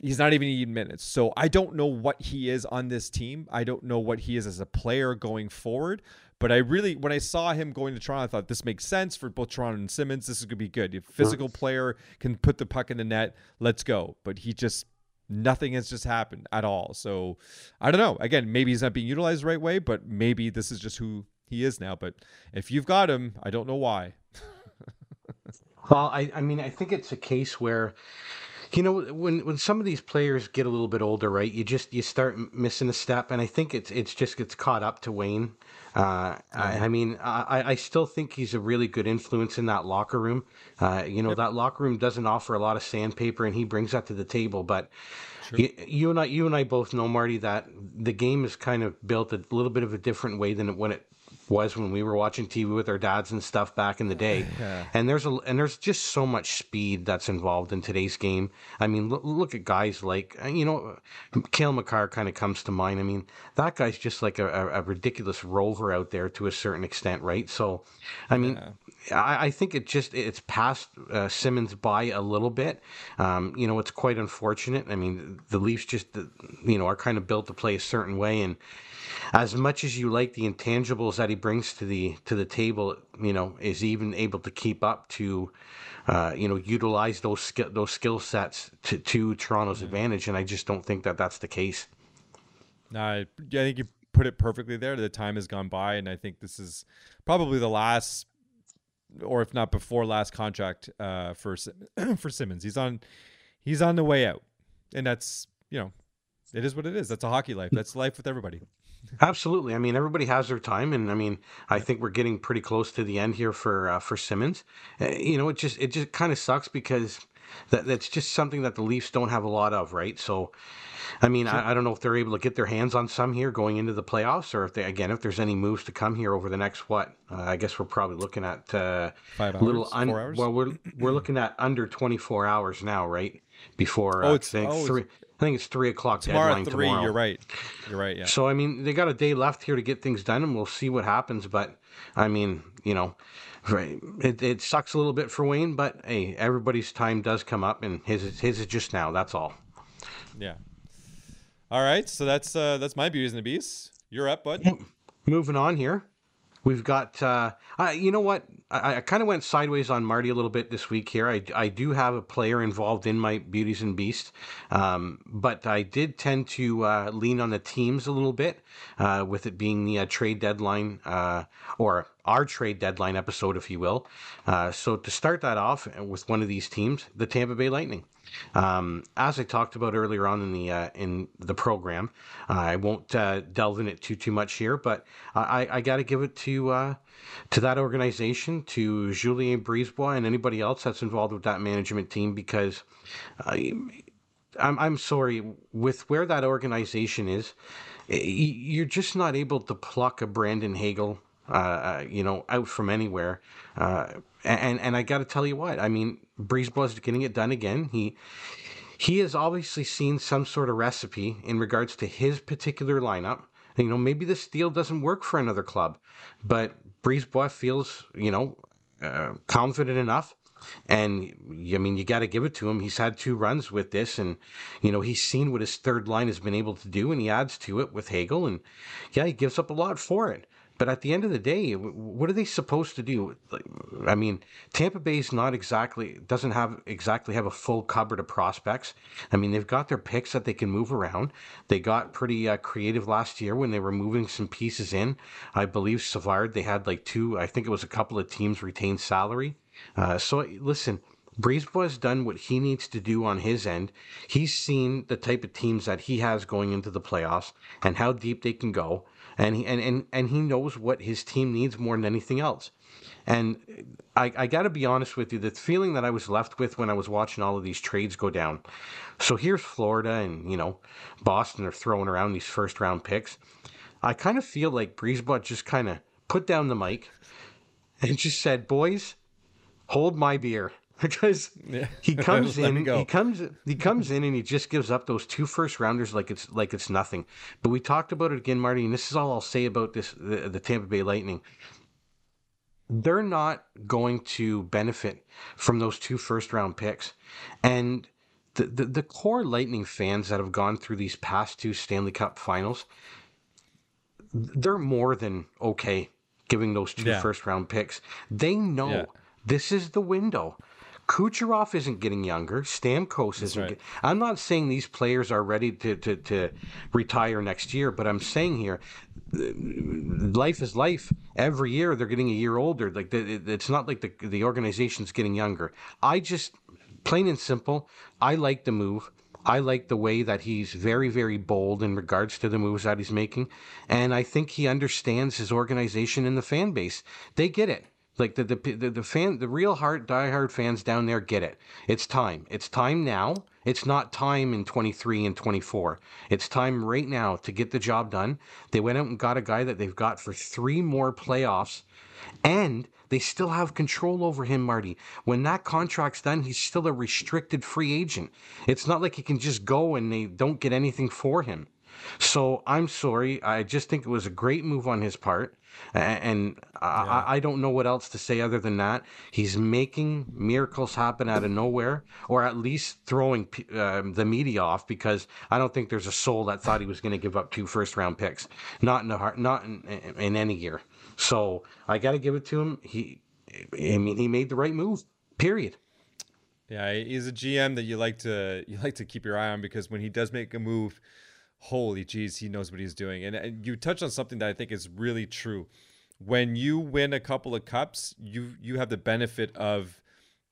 He's not even eating minutes. So I don't know what he is on this team. I don't know what he is as a player going forward. But I really, when I saw him going to Toronto, I thought this makes sense for both Toronto and Simmonds. This is going to be good. A physical player can put the puck in the net. Let's go. But he just, nothing has just happened at all. So I don't know. Again, maybe he's not being utilized the right way, but maybe this is just who he is now. But if you've got him, I don't know why. well, I, I mean, I think it's a case where you know, when when some of these players get a little bit older, right? You just you start missing a step, and I think it's it's just gets caught up to Wayne. Uh, I, I, mean, I, I still think he's a really good influence in that locker room. Uh, you know, yep. that locker room doesn't offer a lot of sandpaper, and he brings that to the table. But you, you, and I, you and I both know, Marty, that the game is kind of built a little bit of a different way than when it was when we were watching TV with our dads and stuff back in the day. Yeah. And there's a and there's just so much speed that's involved in today's game. I mean, look, look at guys like uh, you know, Cale Makar kind of comes to mind. I mean, that guy's just like a, a, ridiculous rover out there to a certain extent, right? So, I mean. Yeah. I, I, think it just it's passed uh, Simmonds by a little bit. Um, you know, it's quite unfortunate. I mean, the Leafs just you know are kind of built to play a certain way, and as much as you like the intangibles that he brings to the to the table, you know, is even able to keep up to, uh, you know, utilize those skill those skill sets to, to Toronto's mm-hmm. advantage, and I just don't think that that's the case. No, I, I think you put it perfectly there. The time has gone by, and I think this is probably the last, or if not before last contract uh, for for Simmonds. He's on he's on the way out, and that's you know, it is what it is. That's a hockey life. That's life with everybody. Absolutely. I mean, everybody has their time, and I mean, I think we're getting pretty close to the end here for uh, for Simmonds. Uh, you know, it just it just kind of sucks because that that's just something that the Leafs don't have a lot of, right? So, I mean. I, I, don't know if they're able to get their hands on some here going into the playoffs, or if they again if there's any moves to come here over the next what? Uh, I guess we're probably looking at uh, five hours, little un- four hours. Well, we're we're looking at under 24 hours now, right? Before oh, uh, it's, oh, three. I think it's three o'clock tomorrow. Deadline three. Tomorrow. You're right. You're right. Yeah. So I mean, they got a day left here to get things done, and we'll see what happens. But I mean, you know, right? It, it sucks a little bit for Wayne, but hey, everybody's time does come up, and his his is just now. That's all. Yeah. All right. So that's uh that's my beauties and the beasts. You're up, bud. Moving on here. We've got, uh, you know what? I, I kind of went sideways on Marty a little bit this week here. I, I do have a player involved in my Beauties and Beasts, um, but I did tend to uh, lean on the teams a little bit, uh, with it being the uh, trade deadline uh, or our trade deadline episode, if you will. Uh, so to start that off with one of these teams, the Tampa Bay Lightning. Um, as I talked about earlier on in the uh, in the program, uh, I won't uh, delve in it too too much here, but I, I got to give it to uh, to that organization, to Julien Brisebois, and anybody else that's involved with that management team, because I'm I'm sorry with where that organization is, you're just not able to pluck a Brandon Hagel uh, uh, you know, out from anywhere. Uh, and and I got to tell you what, I mean, Brisebois getting it done again. He he has obviously seen some sort of recipe in regards to his particular lineup. You know, maybe this deal doesn't work for another club, but Brisebois feels, you know, uh, confident enough. And I mean, you got to give it to him. He's had two runs with this, and you know he's seen what his third line has been able to do, and he adds to it with Hagel, and yeah, he gives up a lot for it. But at the end of the day, what are they supposed to do? I mean, Tampa Bay's not exactly doesn't have exactly have a full cupboard of prospects. I mean, they've got their picks that they can move around. They got pretty uh, creative last year when they were moving some pieces in. I believe Savard they had like two. I think it was a couple of teams retained salary. Uh, so listen. Brisebois has done what he needs to do on his end. He's seen the type of teams that he has going into the playoffs and how deep they can go and he and, and, and he knows what his team needs more than anything else. And I, I got to be honest with you, the feeling that I was left with when I was watching all of these trades go down. So here's Florida and, you know, Boston are throwing around these first round picks. I kind of feel like Brisebois just kind of put down the mic and just said, boys, hold my beer because yeah. he comes in, he comes, he comes in, and he just gives up those two first rounders like it's like it's nothing. But we talked about it again, Marty, and this is all I'll say about this: the, the Tampa Bay Lightning. They're not going to benefit from those two first round picks, and the, the, the core Lightning fans that have gone through these past two Stanley Cup Finals, they're more than okay giving those two yeah. first round picks. They know. Yeah. This is the window. Kucherov isn't getting younger. Stamkos isn't. Right. Get, I'm not saying these players are ready to, to, to retire next year, but I'm saying here, uh, life is life. Every year they're getting a year older. Like the, it's not like the the organization's getting younger. I just, plain and simple, I like the move. I like the way that he's very, very bold in regards to the moves that he's making. And I think he understands his organization and the fan base. They get it. Like the the the, the fan, the real heart diehard fans down there get it. It's time. It's time now. It's not time in 23 and 24. It's time right now to get the job done. They went out and got a guy that they've got for three more playoffs, and they still have control over him, Marty. When that contract's done, he's still a restricted free agent. It's not like he can just go and they don't get anything for him. So I'm sorry. I just think it was a great move on his part. And yeah. I, I, don't know what else to say other than that. He's making miracles happen out of nowhere, or at least throwing uh, the media off because I don't think there's a soul that thought he was going to give up two first round picks. Not in the heart, not in, in any year. So I got to give it to him. He, I mean, he made the right move. Period. Yeah, he's a GM that you like to you like to keep your eye on because when he does make a move holy geez, he knows what he's doing. And, and you touched on something that I think is really true. When you win a couple of cups, you you have the benefit of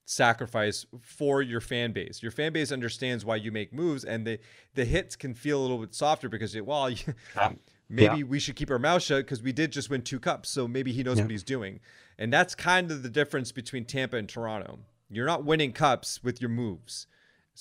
sacrifice for your fan base. Your fan base understands why you make moves, and the the hits can feel a little bit softer because it, well, maybe yeah. we should keep our mouth shut because we did just win two cups, so maybe he knows yeah. what he's doing. And that's kind of the difference between Tampa and Toronto. You're not winning cups with your moves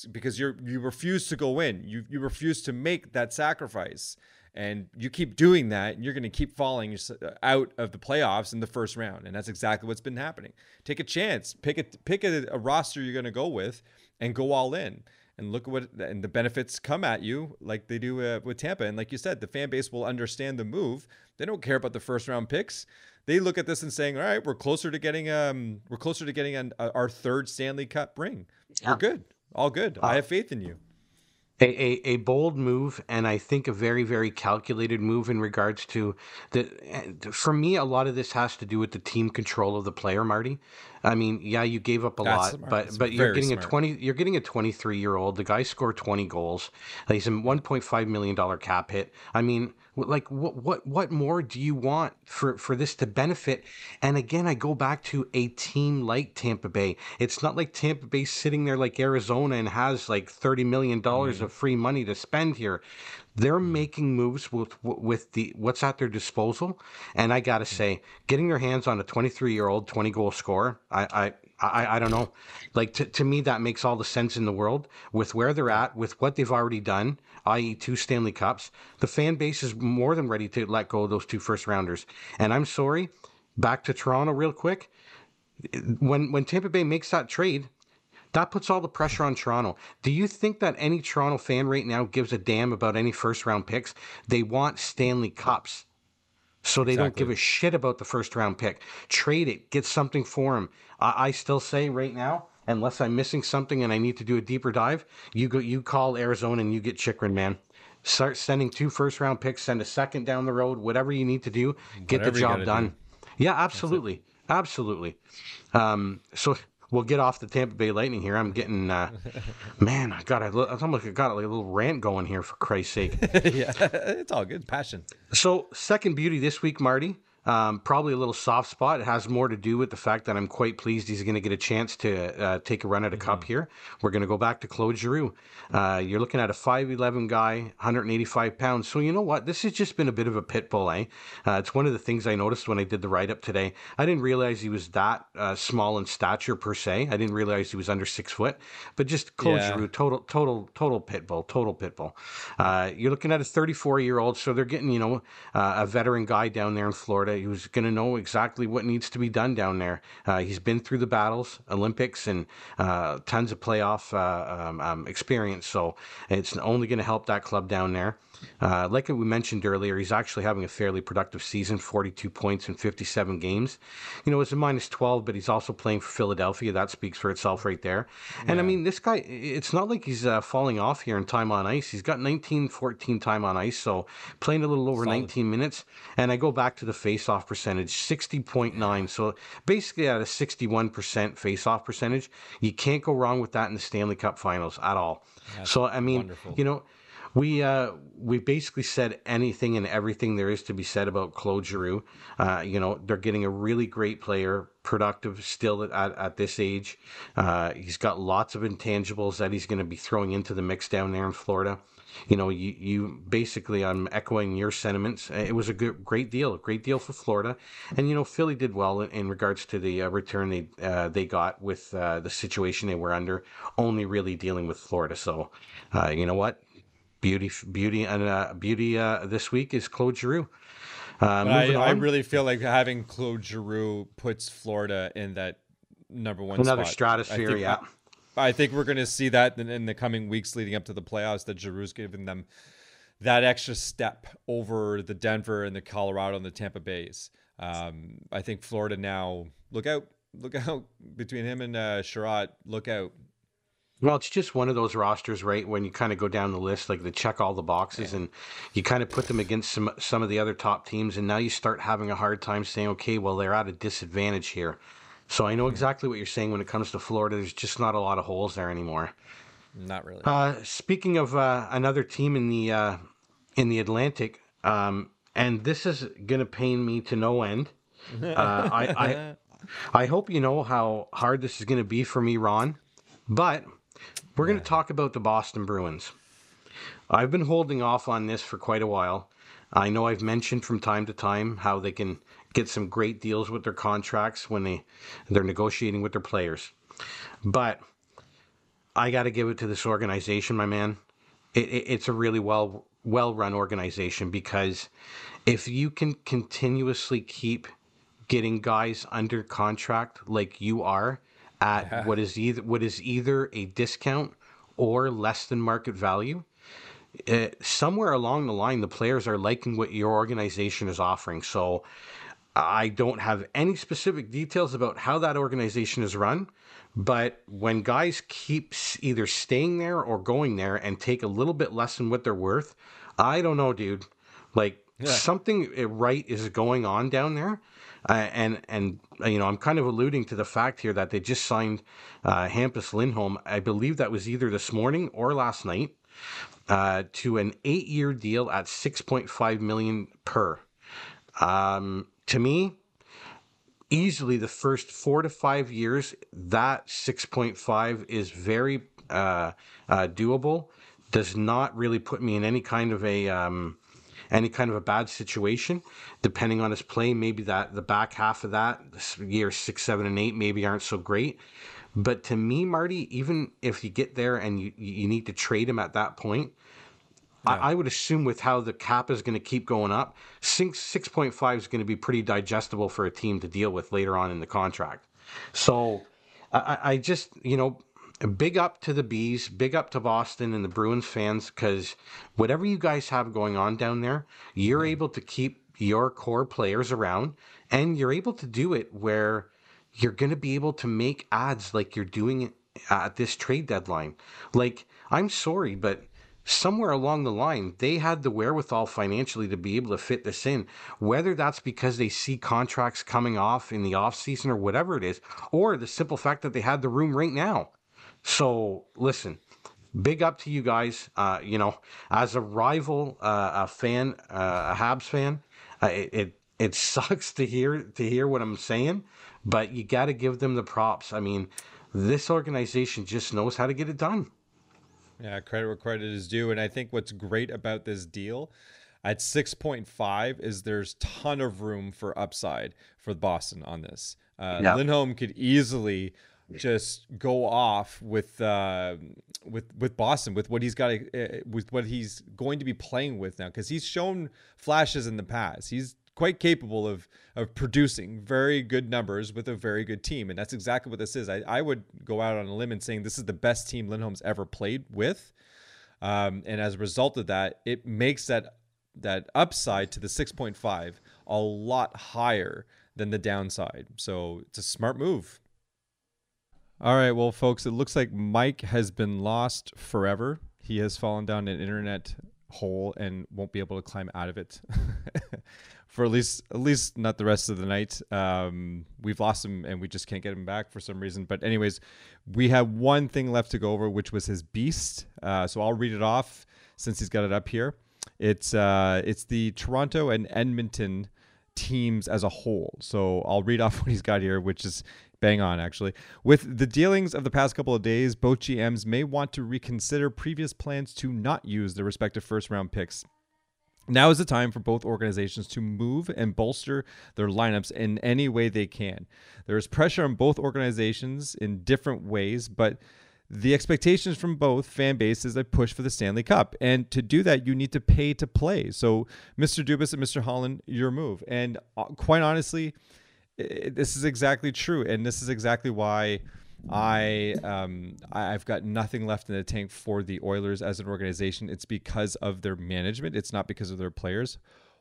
because you're you refuse to go in. You you refuse to make that sacrifice, and you keep doing that, and you're going to keep falling uh, out of the playoffs in the first round, and that's exactly what's been happening. Take a chance, pick a pick a, a roster you're going to go with, and go all in. And look at what and the benefits come at you like they do uh, with Tampa. And like you said, the fan base will understand the move. They don't care about the first round picks they look at this and saying, "All right, we're closer to getting um, we're closer to getting an, uh, our third Stanley Cup ring. Yeah. We're good. All good. Uh, I have faith in you. a, a, a bold move and I think a very very calculated move in regards to the for me a lot of this has to do with the team control of the player Marty. I mean, yeah, you gave up a That's lot, smart. but That's but you're getting a 20 you're getting a 23 year old. The guy scored 20 goals. He's a 1.5 million dollar cap hit. I mean, like what what what more do you want for for this to benefit? And again, I go back to a team like Tampa Bay. It's not like Tampa Bay sitting there like Arizona and has like 30 million dollars mm-hmm. of free money to spend here. They're making moves with with the what's at their disposal, and I gotta say, getting their hands on a 23 year old 20 goal scorer, I I. I, I don't know. Like to, to me, that makes all the sense in the world with where they're at, with what they've already done, i.e., two Stanley Cups. The fan base is more than ready to let go of those two first rounders. And I'm sorry, back to Toronto real quick. When when Tampa Bay makes that trade, that puts all the pressure on Toronto. Do you think that any Toronto fan right now gives a damn about any first round picks? They want Stanley Cups. So they don't give a shit about the first round pick. Trade it, get something for him. I, I still say right now, unless I'm missing something and I need to do a deeper dive, you go, you call Arizona and you get Chychrun, man. Start sending two first round picks, send a second down the road, whatever you need to do, get Whatever the job done. do. Yeah, absolutely, absolutely. Um, so we'll get off the Tampa Bay Lightning here. I'm getting, uh, man, I got a, li- it's almost like I got like a little rant going here for Christ's sake. yeah, it's all good. Passion. So, second beauty this week, Marty. Um, probably a little soft spot. It has more to do with the fact that I'm quite pleased he's going to get a chance to uh, take a run at a cup here. We're going to go back to Claude Giroux. Uh, you're looking at a 5'11 guy, 185 pounds. So, you know what? This has just been a bit of a pit bull, eh? Uh, it's one of the things I noticed when I did the write up today. I didn't realize he was that uh, small in stature per se. I didn't realize he was under six foot, but just Claude Yeah. Giroux, total, total, total pit bull, total pit bull. Uh, you're looking at a 34 year old, so they're getting, you know, uh, a veteran guy down there in Florida who's going to know exactly what needs to be done down there. Uh, he's been through the battles, Olympics, and uh, tons of playoff uh, um, um, experience, so it's only going to help that club down there. Uh, like we mentioned earlier, he's actually having a fairly productive season 42 points in 57 games. You know, it's a minus 12, but he's also playing for Philadelphia. That speaks for itself right there. And I mean, this guy, it's not like he's uh, falling off here in time on ice. He's got 19 14 time on ice, so playing a little over 19 minutes. And I go back to the face off percentage 60.9. So basically, at a 61% face off percentage, you can't go wrong with that in the Stanley Cup finals at all. so, I mean, wonderful. you know, we uh, we basically said anything and everything there is to be said about Claude Giroux. Uh, you know, they're getting a really great player, productive still at, at, at this age. Uh, he's got lots of intangibles that he's going to be throwing into the mix down there in Florida. You know, you, you basically, I'm echoing your sentiments. It was a good, great deal, a great deal for Florida, and you know, Philly did well in, in regards to the uh, return they uh, they got with uh, the situation they were under, only really dealing with Florida. So, uh, you know what? Beauty, beauty, and uh, beauty uh, this week is Claude Giroux. Uh, I, I really feel like having Claude Giroux puts Florida in that number one another spot. stratosphere. I think, yeah, I think we're going to see that in, in the coming weeks leading up to the playoffs. That Giroux's giving them that extra step over the Denver and the Colorado and the Tampa Bays. Um, I think Florida now look out, look out between him and uh, Chiarot. Look out. Well, it's just one of those rosters, right? When you kind of go down the list, like they check all the boxes, and you kind of put them against some some of the other top teams, and now you start having a hard time saying, okay, well they're at a disadvantage here. So I know exactly what you're saying when it comes to Florida. There's just not a lot of holes there anymore. Not really. Uh, speaking of uh, another team in the uh, in the Atlantic, um, and this is gonna pain me to no end. Uh, I, I I hope you know how hard this is gonna be for me, Ron. But we're gonna talk about the Boston Bruins. I've been holding off on this for quite a while. I know I've mentioned from time to time how they can get some great deals with their contracts when they they're negotiating with their players. But I got to give it to this organization, my man. It, it, it's a really well well run organization because if you can continuously keep getting guys under contract like you are at what is either what is either a discount or less than market value, uh, somewhere along the line, the players are liking what your organization is offering. So I don't have any specific details about how that organization is run, but when guys keep either staying there or going there and take a little bit less than what they're worth, I don't know, dude. Like yeah. something eh, right is going on down there. Uh, and and uh, you know I'm kind of alluding to the fact here that they just signed uh, Hampus Lindholm. I believe that was either this morning or last night uh, to an eight-year deal at 6.5 million per. Um, to me, easily the first four to five years, that 6.5 is very uh, uh, doable. Does not really put me in any kind of a um, any kind of a bad situation. Depending on his play, maybe that the back half of that year six, seven, and eight maybe aren't so great. But to me, Marty, even if you get there and you you need to trade him at that point, yeah. I, I, would assume with how the cap is going to keep going up, six six point five is going to be pretty digestible for a team to deal with later on in the contract. So I, I just you know big up to the bees, big up to Boston and the Bruins fans because whatever you guys have going on down there, you're mm-hmm. able to keep your core players around, and you're able to do it where you're going to be able to make ads like you're doing at this trade deadline. Like I'm sorry, but somewhere along the line, they had the wherewithal financially to be able to fit this in. Whether that's because they see contracts coming off in the offseason or whatever it is, or the simple fact that they had the room right now. So, listen, big up to you guys. Uh, you know, as a rival, uh, a fan, uh, a Habs fan, uh, it, it it sucks to hear to hear what I'm saying, but you got to give them the props. I mean, this organization just knows how to get it done. Yeah, credit where credit is due. And I think what's great about this deal at 6.5 is there's ton of room for upside for Boston on this. Uh, yep. Lindholm could easily just go off with uh, with with Boston with what he's got uh, with what he's going to be playing with now because he's shown flashes in the past. He's quite capable of of producing very good numbers with a very good team, and that's exactly what this is. I, I would go out on a limb and saying this is the best team Lindholm's ever played with, um, and as a result of that, it makes that that upside to the 6.5 a lot higher than the downside. So it's a smart move. All right, well, folks, it looks like Mike has been lost forever. He has fallen down an internet hole and won't be able to climb out of it. for at least at least not the rest of the night. Um, we've lost him and we just can't get him back for some reason. But anyways, we have one thing left to go over, which was his beast. Uh, so I'll read it off since he's got it up here. It's uh, it's the Toronto and Edmonton teams as a whole. So I'll read off what he's got here, which is bang on actually. With the dealings of the past couple of days, both GMs may want to reconsider previous plans to not use their respective first round picks now is the time for both organizations to move and bolster their lineups in any way they can. There is pressure on both organizations in different ways, but the expectations from both fan bases are push for the Stanley Cup. And to do that, you need to pay to play. So, Mr. Dubas and Mr. Holland, your move. And uh, quite honestly, this is exactly true. And this is exactly why I um I've got nothing left in the tank for the Oilers as an organization. It's because of their management. It's not because of their players.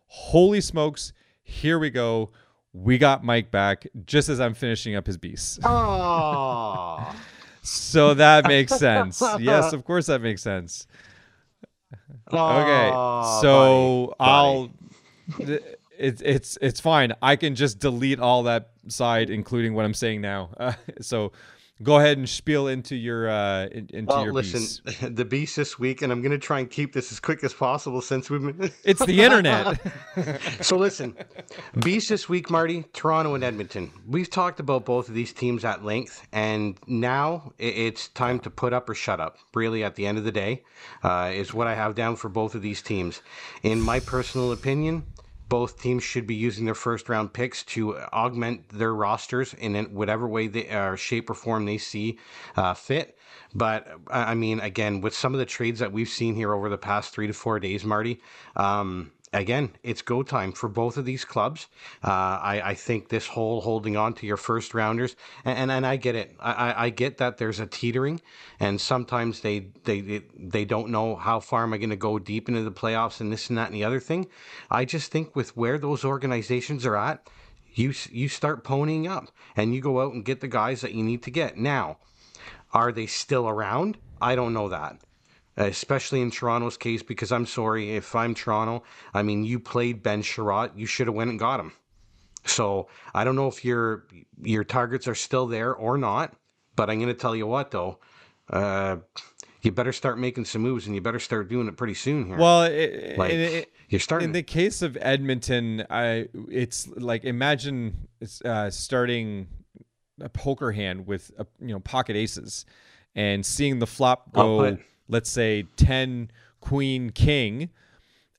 Holy smokes! Here we go. We got Mike back just as I'm finishing up his beast. Oh. so that makes sense. yes, of course that makes sense. okay, so buddy, I'll. It's it's it's fine. I can just delete all that side, including what I'm saying now. Uh, so go ahead and spiel into your uh into well, your listen the beast this week and i'm going to try and keep this as quick as possible since we've been it's the internet so listen beast this week marty toronto and edmonton we've talked about both of these teams at length and now it's time to put up or shut up really at the end of the day uh, is what i have down for both of these teams in my personal opinion both teams should be using their first round picks to augment their rosters in whatever way they or shape or form they see uh, fit. But I mean, again, with some of the trades that we've seen here over the past three to four days, Marty, um, again, it's go time for both of these clubs. Uh, I, I, think this whole holding on to your first rounders, and, and, and I get it. I, I, get that there's a teetering, and sometimes they they they don't know how far am I going to go deep into the playoffs and this and that and the other thing. I just think with where those organizations are at, You you start ponying up and you go out and get the guys that you need to get. Now, are they still around? I don't know that. Especially in Toronto's case, because I'm sorry if I'm Toronto. I mean, you played Ben Chiarot. You should have went and got him. So I don't know if your your targets are still there or not. But I'm going to tell you what, though. Uh, you better start making some moves and you better start doing it pretty soon here. Well, it, like, it, it, you're starting. In the case of Edmonton, I it's like imagine uh, starting a poker hand with a, you know pocket aces and seeing the flop go, let's say ten queen king,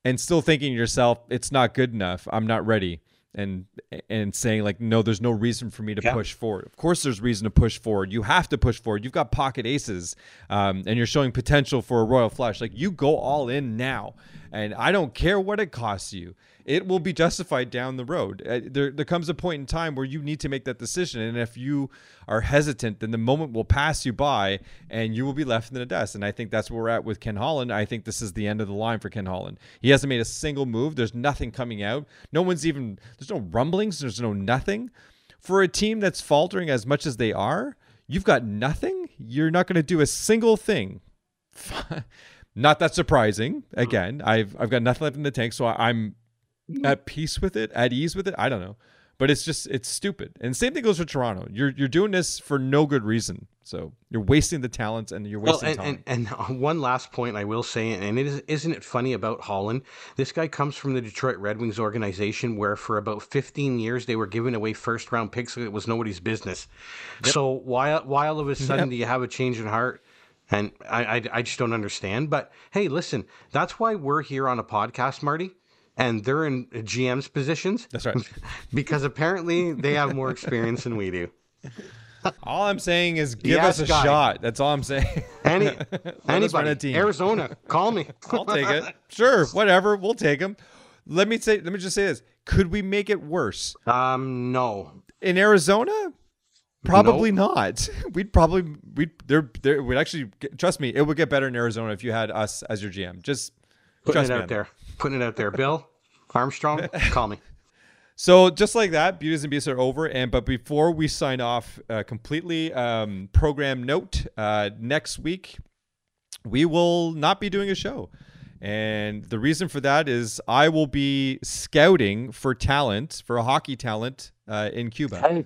and still thinking to yourself, it's not good enough. I'm not ready. And and saying like no there's no reason for me to yeah. push forward. Of course there's reason to push forward. You have to push forward. You've got pocket aces um, and you're showing potential for a royal flush. Like you go all in now and i don't care what it costs you it will be justified down the road. Uh, there, there comes a point in time where you need to make that decision. And if you are hesitant, then the moment will pass you by and you will be left in the dust. And I think that's where we're at with Ken Holland. I think this is the end of the line for Ken Holland. He hasn't made a single move. There's nothing coming out. No one's even, there's no rumblings. There's no nothing. For a team that's faltering as much as they are, you've got nothing. You're not going to do a single thing. not that surprising. Again, I've I've got nothing left in the tank, so I'm hmm. at peace with it, at ease with it. I don't know, but it's just it's stupid. And same thing goes for Toronto. You're you're doing this for no good reason. So you're wasting the talents and you're wasting well, and, time. And, and one last point I will say, and it is isn't it funny about Holland? This guy comes from the Detroit Red Wings organization, where for about 15 years they were giving away first round picks. So It was nobody's business. Yep. So why why all of a sudden yep. do you have a change in heart? And I, I, I just don't understand. But hey, listen, that's why we're here on a podcast, Marty and they're in GM's positions. That's right. because apparently they have more experience than we do. All I'm saying is give yes, us a guy. shot. That's all I'm saying. Any anybody, Arizona, call me. I'll take it. Sure, whatever. We'll take them. Let me say. Let me just say this. Could we make it worse? Um, no. In Arizona, probably nope. not. We'd probably we'd there there would actually trust me. It would get better in Arizona if you had us as your GM. Just putting it out there. Putting it out there, Bill. Armstrong, call me. So just like that, beauties and beasts are over. And but before we sign off uh, completely, um, program note: uh, next week we will not be doing a show, and the reason for that is I will be scouting for talent, for a hockey talent uh, in Cuba. Hey.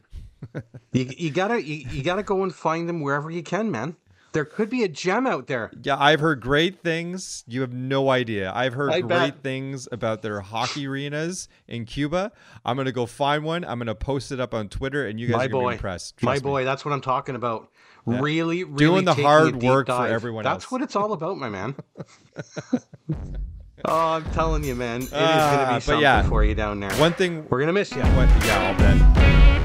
you, you gotta you, you gotta go and find them wherever you can, man. There could be a gem out there. Yeah, I've heard great things. You have no idea. I've heard I great bet. things about their hockey arenas in Cuba. I'm gonna go find one. I'm gonna post it up on Twitter, and you guys My are gonna boy. be impressed. My me. boy, that's what I'm talking about. Yeah. Really, really doing the hard work dive. for everyone That's else. what it's all about, my man. oh, I'm telling you, man, it uh, is gonna be ah, something yeah, for you down there. One thing we're gonna miss you. What, yeah, I'll bet.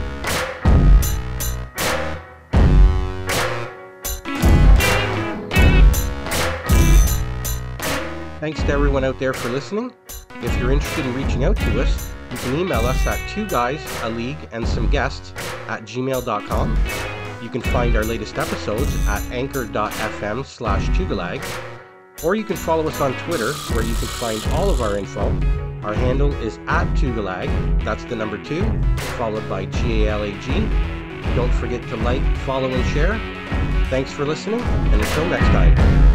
Thanks to everyone out there for listening. If you're interested in reaching out to us, you can email us at two guys, a league, and some guests at gmail.com. You can find our latest episodes at anchor.fm slash tugalag, or you can follow us on Twitter where you can find all of our info. Our handle is at tugalag, that's the number two, followed by G-A-L-A-G. Don't forget to like, follow, and share. Thanks for listening, and until next time.